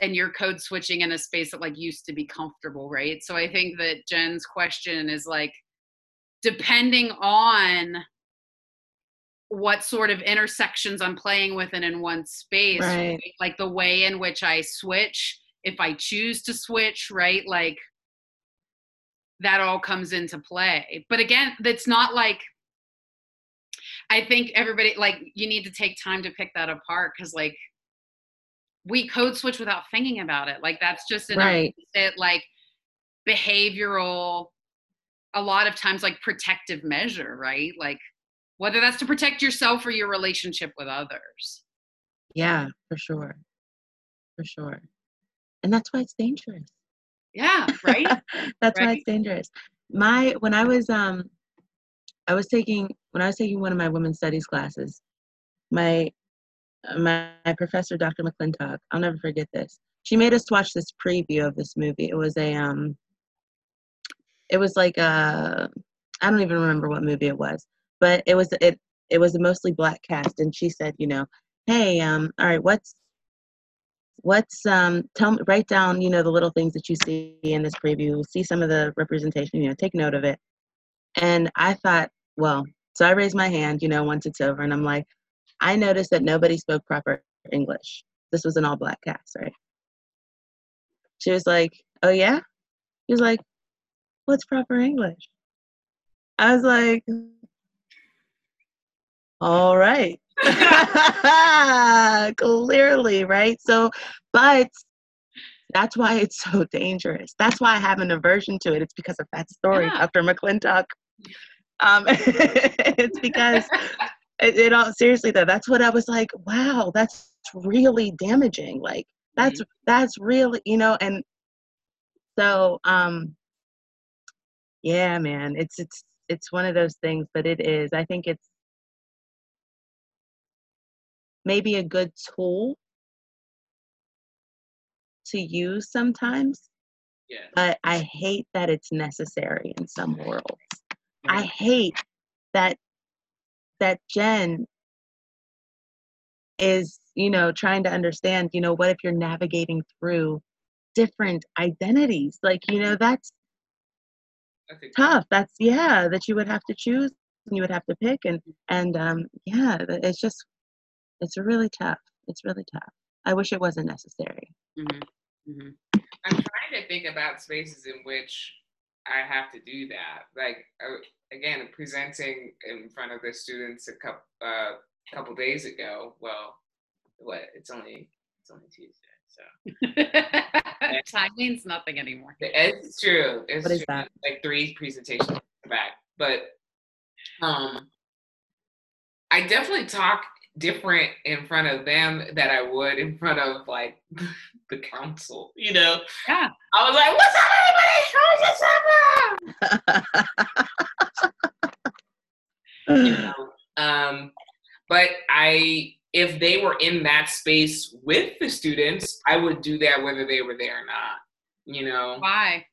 and you're code switching in a space that like used to be comfortable, right? So I think that Jen's question is like depending on what sort of intersections I'm playing with and in one space, Right. like the way in which I switch, if I choose to switch, right? Like that all comes into play. But again, that's not like I think everybody like you need to take time to pick that apart because like we code switch without thinking about it. Like that's just an Right. it like behavioral a lot of times like protective measure, right? Like whether that's to protect yourself or your relationship with others. Yeah, for sure. For sure. And that's why it's dangerous. Yeah, right? that's why it's dangerous. My when I was um I was taking when I was taking one of my women's studies classes, my my, my professor, Dr. McClintock, I'll never forget this. She made us watch this preview of this movie. It was a um it was like a I don't even remember what movie it was, but it was it it was a mostly black cast and she said, you know, hey, um, all right, what's what's um tell me write down, you know, the little things that you see in this preview, see some of the representation, you know, take note of it. And I thought, well, so I raised my hand, you know, once it's over, and I'm like, I noticed that nobody spoke proper English. This was an all black cast, right? She was like, Oh yeah? He was like, What's proper English? I was like, All right. Clearly, right? So, but that's why it's so dangerous. That's why I have an aversion to it. It's because of that story, Yeah. Dr. McClintock. Um, it's because it, it all seriously though. That's what I was like. Wow, that's really damaging. Like that's that's really you know. And so, um, yeah, man, it's it's it's one of those things. But it is. I think it's maybe a good tool to use sometimes Yeah. but I hate that it's necessary in some worlds. I hate that that Jen is, you know, trying to understand, you know, what if you're navigating through different identities? Like, you know, that's tough. That's yeah, that you would have to choose and you would have to pick and and um yeah, it's just it's really tough. It's really tough. I wish it wasn't necessary. Mhm. Mhm. I'm trying to think about spaces in which I have to do that. Like uh, again, presenting in front of the students a couple uh, couple days ago. Well, what? It's only it's only Tuesday, so Time means nothing anymore. it's true. It's What is true. that? Like three presentations back, but um, I definitely talk different in front of them that I would in front of like the council. You know, Yeah. I was like, "What's up, everybody? How's this you know. Um, but I, if they were in that space with the students, I would do that whether they were there or not. You know, Why?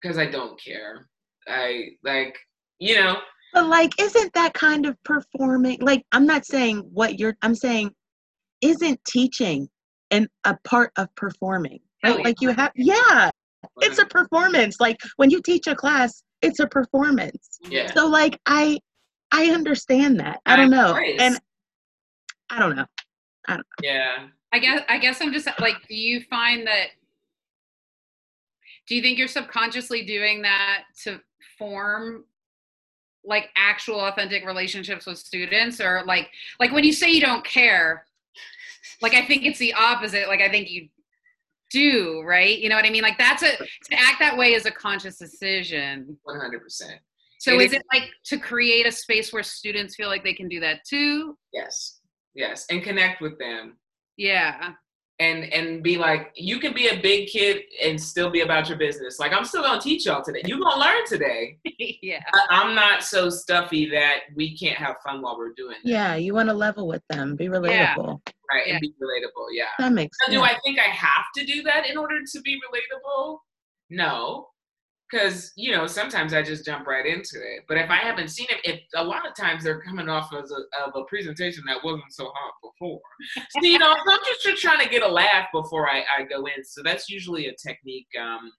because I don't care. I like, you know, But like, isn't that kind of performing? Like, I'm not saying what you're. I'm saying, isn't teaching and a part of performing? Oh, Right? Like you have. Yeah, it's a performance. Like when you teach a class, it's a performance. yeah. So like, I, I understand that. I don't know, and I don't know. Yeah. I guess I guess I'm just like, do you find that do you think you're subconsciously doing that to form like actual authentic relationships with students or like like when you say you don't care like I think it's the opposite like I think you do right you know what I mean like that's a to act that way is a conscious decision One hundred percent. so It is is- it like to create a space where students feel like they can do that too Yes. Yes. And connect with them. yeah And and be like, you can be a big kid and still be about your business. Like I'm still gonna teach y'all today. You're gonna learn today. yeah I, I'm not so stuffy that we can't have fun while we're doing it. Yeah, you want to level with them, be relatable. Yeah. Right. Yeah. And be relatable. Yeah. That makes Now, sense. do I think I have to do that in order to be relatable? No. Because, you know, sometimes I just jump right into it. But if I haven't seen it, if a lot of times they're coming off as a, of a presentation that wasn't so hot before. so, you know, I'm just, just trying to get a laugh before I, I go in. So that's usually a technique um,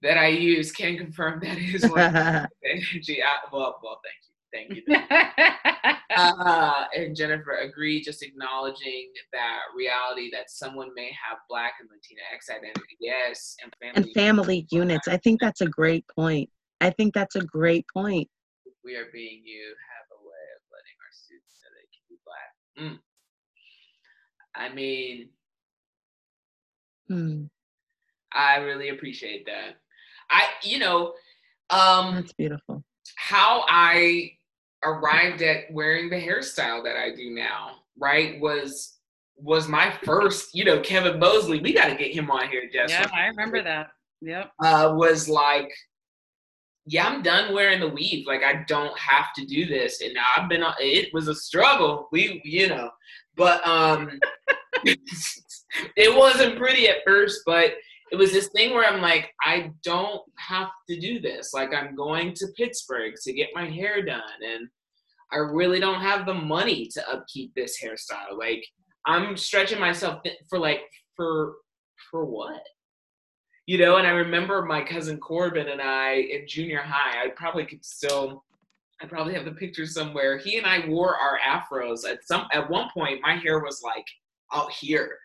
that I use. Can confirm that is one energy. I, well, well, thank you. Thank you. Uh, and Jennifer agreed, just acknowledging that reality that someone may have Black and Latinx identity. Yes, and family. and family units. I think that's a great point. I think that's a great point. we are being you have a way of letting our students know they can be Black. Mm. I mean, Hmm, I really appreciate that. I, you know, um, that's beautiful. how I arrived at wearing the hairstyle that I do now, right, was was my first, you know, Kevin Mosley. We got to get him on here, Jess. yeah, I remember that. Yep. uh, was like, yeah, I'm done wearing the weave. Like, I don't have to do this. And I've been, on it was a struggle. We, you know, but um, it wasn't pretty at first, but it was this thing where I'm like, I don't have to do this. Like, I'm going to Pittsburgh to get my hair done. And I really don't have the money to upkeep this hairstyle. Like, I'm stretching myself for like, for, for what? you know and i remember my cousin corbin and i in junior high i probably could still i probably have the picture somewhere he and i wore our afros at some at one point my hair was like out here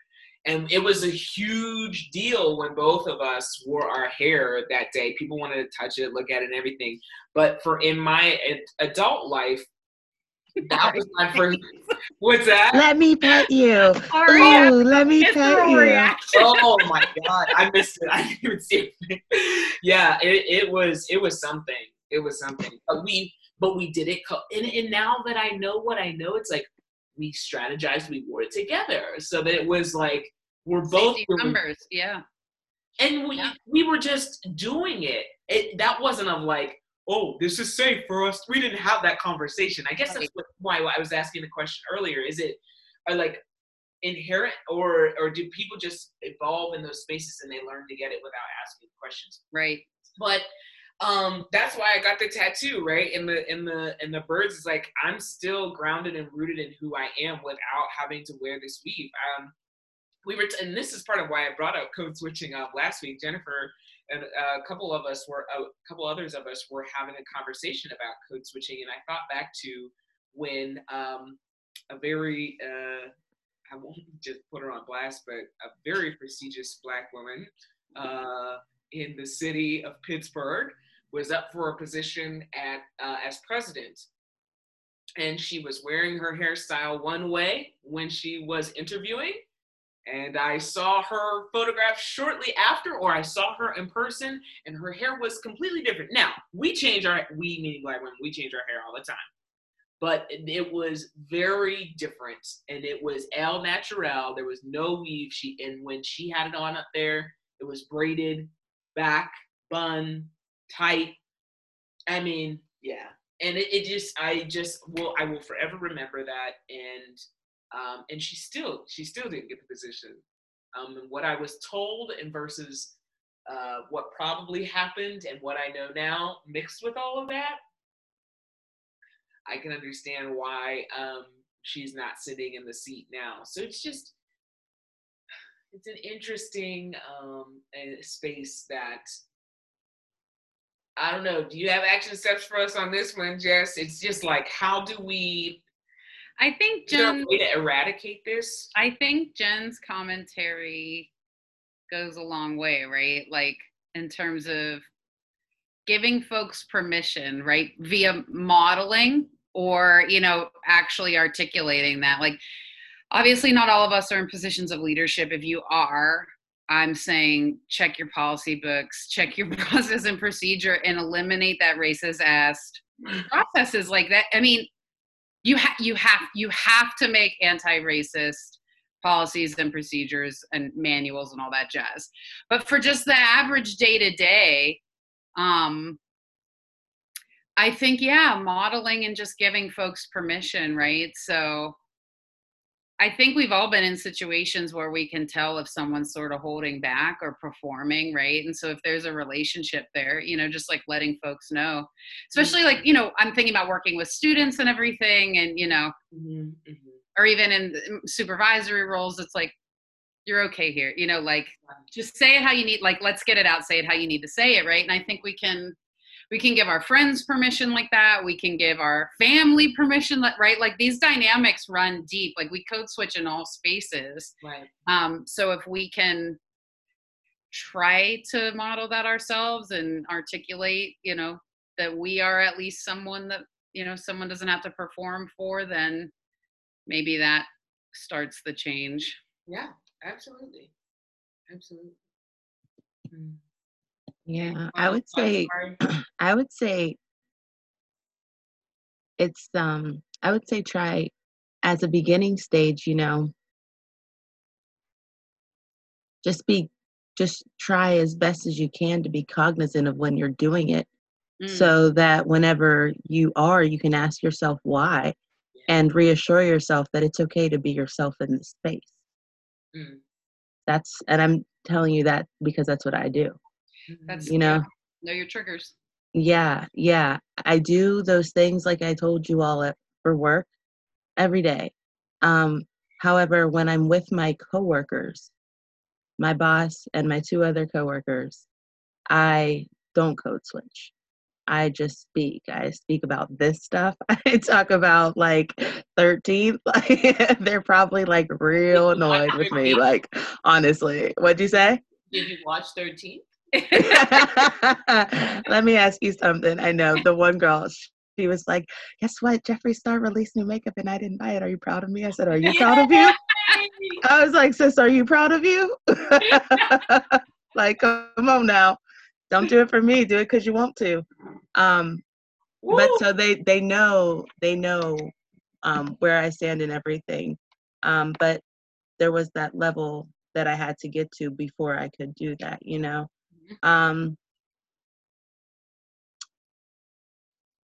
and it was a huge deal when both of us wore our hair that day people wanted to touch it look at it and everything but for in my adult life that was my first what's that Let me pet you. Sorry, Ooh, let me it's pet you. reaction. oh my god, I missed it. I didn't even see it. yeah, it, it was it was something. It was something. But we but we did it. Co- and, and now that I know what I know, it's like we strategized. We wore it together, so that it was like we're both Safety numbers. Yeah. and we Yeah. we were just doing it. It that wasn't of like. Oh, this is safe for us. We didn't have that conversation. I guess that's what, why I was asking the question earlier. Is it are like inherent or or do people just evolve in those spaces and they learn to get it without asking questions Right. but um that's why i got the tattoo right? In the in the in the birds is like i'm still grounded and rooted in who i am without having to wear this weave. Um we were t- and this is part of why i brought up code switching up last week. Jennifer and a couple of us were a couple others of us were having a conversation about code switching, and I thought back to when um, a very uh, I won't just put her on blast, but a very prestigious black woman uh, in the city of Pittsburgh was up for a position at uh, as president. And she was wearing her hairstyle one way when she was interviewing. And i saw her photograph shortly after or i saw her in person and her hair was completely different. Now we change our we meaning black women we change our hair all the time. But it was very different and it was al natural there was no weave. She and when she had it on up there it was braided back bun tight. I mean yeah. And it, it, just i just will i will forever remember that. And um, and she still she still didn't get the position. Um, and what i was told and versus uh, what probably happened and what i know now mixed with all of that i can understand why um, she's not sitting in the seat now. So it's just it's an interesting um, space that I don't know. Do you have action steps for us on this one, Jess? It's just like, how do we? I think Jen. way to eradicate this? I think Jen's commentary goes a long way, right? Like in terms of giving folks permission, right, via modeling or you know actually articulating that. Like, obviously, not all of us are in positions of leadership. If you are, I'm saying check your policy books, check your process and procedure, and eliminate that racist ass processes like that. I mean, you have you have you have to make anti-racist policies and procedures and manuals and all that jazz. But for just the average day to day, um, I think yeah, modeling and just giving folks permission, right? So I think we've all been in situations where we can tell if someone's sort of holding back or performing, right? And so if there's a relationship there, you know, just like letting folks know, especially like, mm-hmm. you know, I'm thinking about working with students and everything, and, you know, mm-hmm, mm-hmm. or even in supervisory roles, it's like, you're okay here, you know, like just say it how you need, like, let's get it out, say it how you need to say it, right? And I think we can we can give our friends permission like that. We can give our family permission right? Like these dynamics run deep. Like we code switch in all spaces. Right. Um so if we can try to model that ourselves and articulate you know that we are at least someone that you know someone doesn't have to perform for then maybe that starts the change. Yeah absolutely. Absolutely. Mm. Yeah, I would say I would say it's um I would say try as a beginning stage, you know, just be just try as best as you can to be cognizant of when you're doing it mm. so that whenever you are you can ask yourself why and reassure yourself that it's okay to be yourself in this space. Mm. That's and I'm telling you that because that's what I do. That's you know know your triggers. Yeah, yeah. I do those things like I told you all at, for work every day. Um, however, when I'm with my coworkers, my boss and my two other coworkers, I don't code switch. I just speak. I speak about this stuff. I talk about like 13th. they're probably like real annoyed with me. Like, honestly. What'd you say? Did you watch 13th? Let me ask you something. I know the one girl, she was like, Guess what? Jeffree Star released new makeup and I didn't buy it. Are you proud of me? I said, Are you proud of you? I was like, Sis, are you proud of you? like, come on now. Don't do it for me. Do it because you want to. Um, but so they they know they know um, where I stand in everything. Um, but there was that level that I had to get to before I could do that, you know. Um,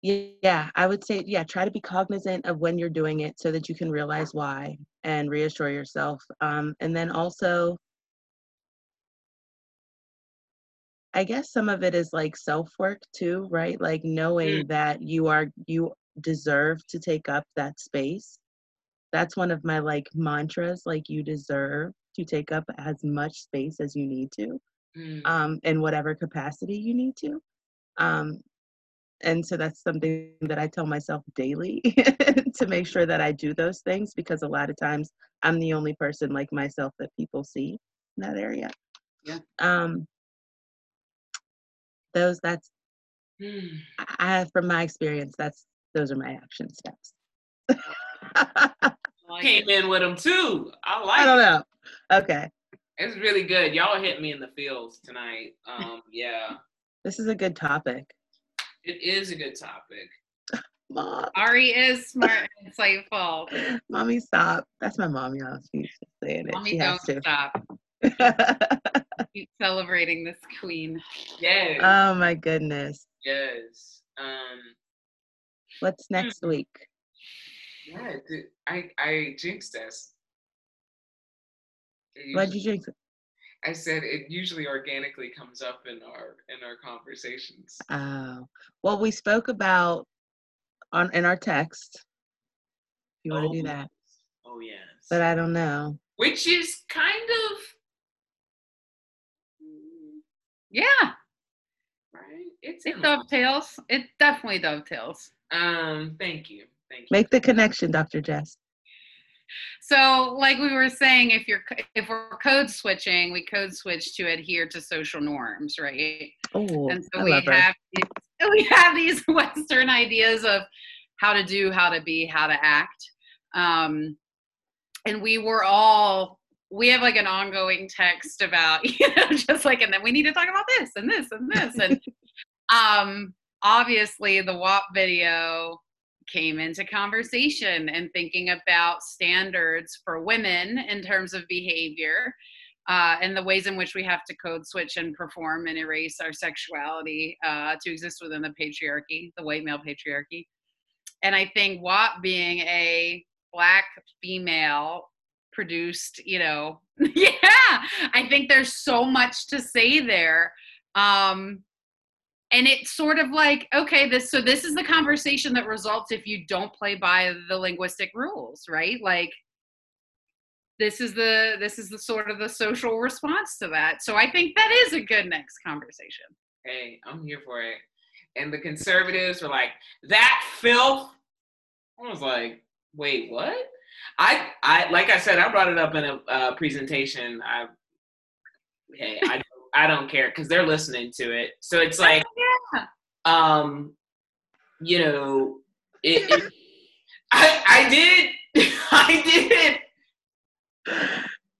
yeah, I would say, yeah, try to be cognizant of when you're doing it so that you can realize why and reassure yourself. Um, and then also, I guess some of it is like self work too, right? Like knowing mm. that you are, you deserve to take up that space. That's one of my like mantras, like you deserve to take up as much space as you need to Mm. um, in whatever capacity you need to. Um, and so that's something that I tell myself daily to make sure that I do those things because a lot of times I'm the only person like myself that people see in that area. Yeah. Um, those that's Mm. I I have from my experience that's those are my action steps. Came in with them too. I like I don't know. Okay. It's really good. Y'all hit me in the feels tonight. Um, yeah, This is a good topic. it is a good topic. Mom, Ari is smart and insightful. mommy, stop. That's my mom, y'all. She's just saying it. Mommy, she don't has to. stop. Keep celebrating this queen. Yes, oh my goodness. yes. Um, What's next week? yeah, th- I I jinxed us. What'd you drink? I said it usually organically comes up in our in our conversations. Oh, well, we spoke about on in our text. If you want to do Oh, that, Oh yes. but I don't know. Which is kind of Yeah, right. It's it dovetails. It definitely dovetails. Um, thank you, thank you. Make the connection, Dr. Jess. So, like we were saying, if you're if we're code switching, we code switch to adhere to social norms, right? Oh, and so I we her. have these, we have these Western ideas of how to do, how to be, how to act, um, and we were all we have like an ongoing text about you know just like and then we need to talk about this and this and this and um obviously the WAP video came into conversation and thinking about standards for women in terms of behavior uh, and the ways in which we have to code switch and perform and erase our sexuality uh, to exist within the patriarchy, the white male patriarchy. And I think WAP being a black female produced, you know, yeah, I think there's so much to say there. Um, and it's sort of like okay this so this is the conversation that results if you don't play by the linguistic rules right like this is the this is the sort of the social response to that so i think that is a good next conversation Hey, I'm here for it. And the conservatives were like, that filth. I was like, wait, what? I, I, like I said, I brought it up in a uh, presentation. I, hey, I, I don't care because they're listening to it. So it's like, yeah um, you know, it, it I, I did, I did.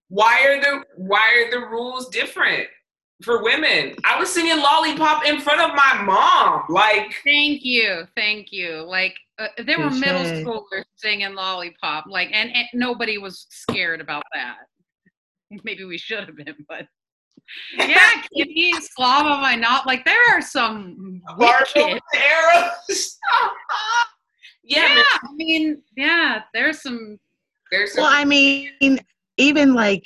Why are the, why are the rules different? for women. I was singing Lollipop in front of my mom. Like, thank you thank you like uh, there were middle Touche. schoolers singing lollipop like and, and nobody was scared about that maybe we should have been but yeah kitty slava my not like there are some Barbara wicked arrows. yeah, yeah, I mean, yeah, there's some. there's some, Well, I mean, even like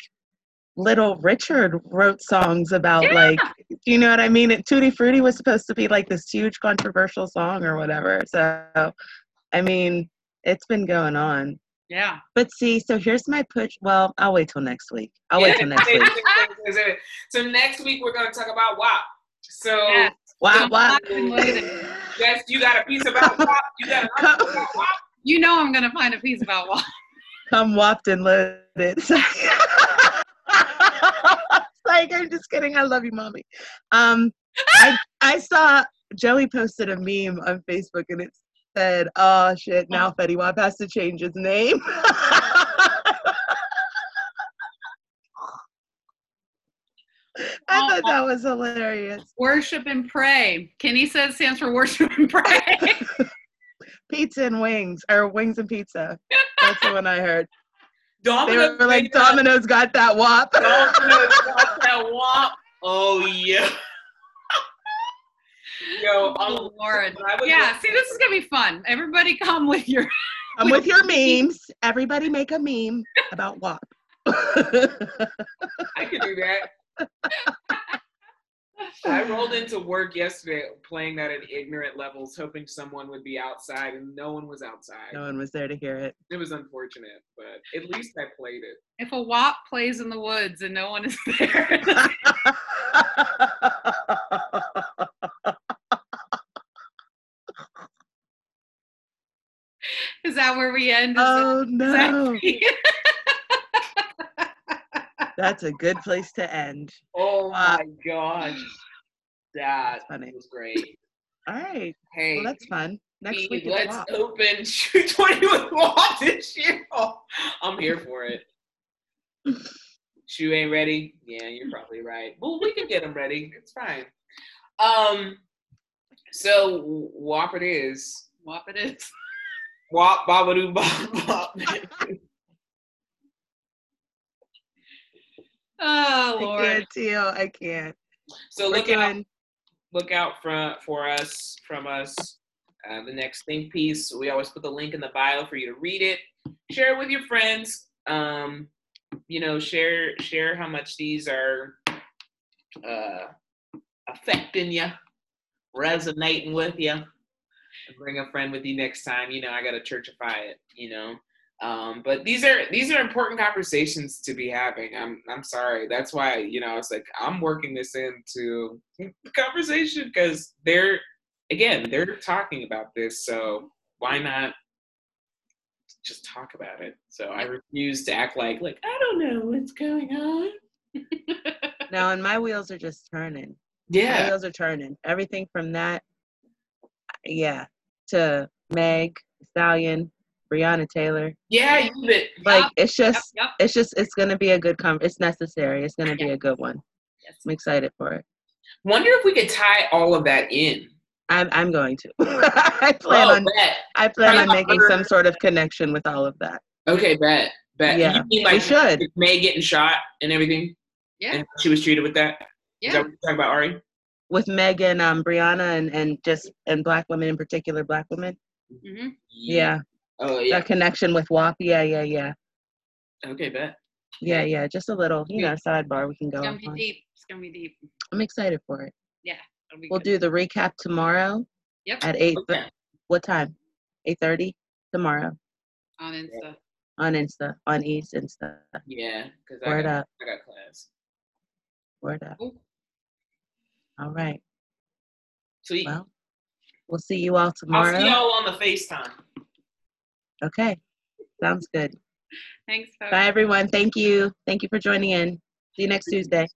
Little Richard wrote songs about Yeah. like, do you know what I mean? It, Tutti Frutti was supposed to be like this huge controversial song or whatever. So, I mean, it's been going on. Yeah. But see, so here's my push. Well, I'll wait till next week. I'll wait till next week. so next week we're gonna talk about WAP. So Yeah. Wow, wow. Locked and loaded. yes, you got a piece about WAP. You got a piece about WAP. You know I'm gonna find a piece about what. Come whopped and loaded. like, I'm just kidding. I love you, mommy. Um, I I saw Joey posted a meme on Facebook and it said, "Oh shit, now oh. Fetty Wap has to change his name." I oh, thought that oh. was hilarious. Worship and pray. Kenny says stands for worship and pray. Pizza and wings, or wings and pizza. That's the one I heard. They Domino's were like. Domino's got that wop. Domino's got that WAP. Oh yeah. Yo, oh Lord. when I was Yeah. See, this is gonna be fun. Everybody, come with your. I'm with your memes. Everybody make a meme about WAP. I could do that. I rolled into work yesterday playing that at ignorant levels, hoping someone would be outside, and no one was outside. No one was there to hear it. It was unfortunate, but at least I played it. If a WAP plays in the woods and no one is there, is that where we end? Is oh it- no. exactly- That's a good place to end. Oh Wow. my gosh, that funny. was great. All right. Hey, Well, that's fun. Next Pete, week is let's open Shoot 20 with WAP this year. Oh, I'm here for it. Shoe ain't ready. Yeah, you're probably right. Well, we can get them ready. It's fine. Um, so WAP it is. WAP it is. WAP babadoo bop bop. Oh I Lord. can't, Tio. I can't. So We're look out, doing look out for for us from us. Uh, the next think piece. We always put the link in the bio for you to read it. Share it with your friends. Um, you know, share share how much these are uh, affecting you, resonating with you. Bring a friend with you next time. You know, I gotta churchify it. You know. Um, but these are these are important conversations to be having. I'm I'm sorry. That's why you know it's like I'm working this into the conversation because they're again they're talking about this. So why not just talk about it? So I refuse to act like like I don't know what's going on. now, and my wheels are just turning. My Yeah, wheels are turning. Everything from that, yeah, to Meg, Stallion, Breonna Taylor. yeah, you bet. Like it's just, yep. it's just, it's gonna be a good com. It's necessary. It's gonna be a good one. Yes. I'm excited for it. Wonder if we could tie all of that in. I'm, I'm going to. I oh, plan Oh, on, bet. I plan on making other- some sort of connection with all of that. Okay, bet. Bet. Yeah, you mean we like should. May getting shot and everything? Yeah. And she was treated with that? Is Yeah. that what you're talking about, Ari? With Megan, um, Breonna, and and just and black women in particular, black women. hmm Yeah, Oh yeah. that connection with WAP. Yeah, yeah, yeah, Okay, bet. yeah, yeah. Just a little, you know, sidebar we can go. It's gonna be on. deep. It's gonna be deep. I'm excited for it. It'll We'll good. do the recap tomorrow Yep. at eight. Okay. What time? Eight thirty tomorrow on Insta. on Insta on East Insta. Yeah, because I Word got, up, I got class. word up. Ooh. All right. Sweet. Well, we'll see you all tomorrow. I'll tomorrow. see y'all on the FaceTime. Okay. Sounds good. Thanks, folks. Bye everyone. Thank you. Thank you for joining in. See you next Tuesday.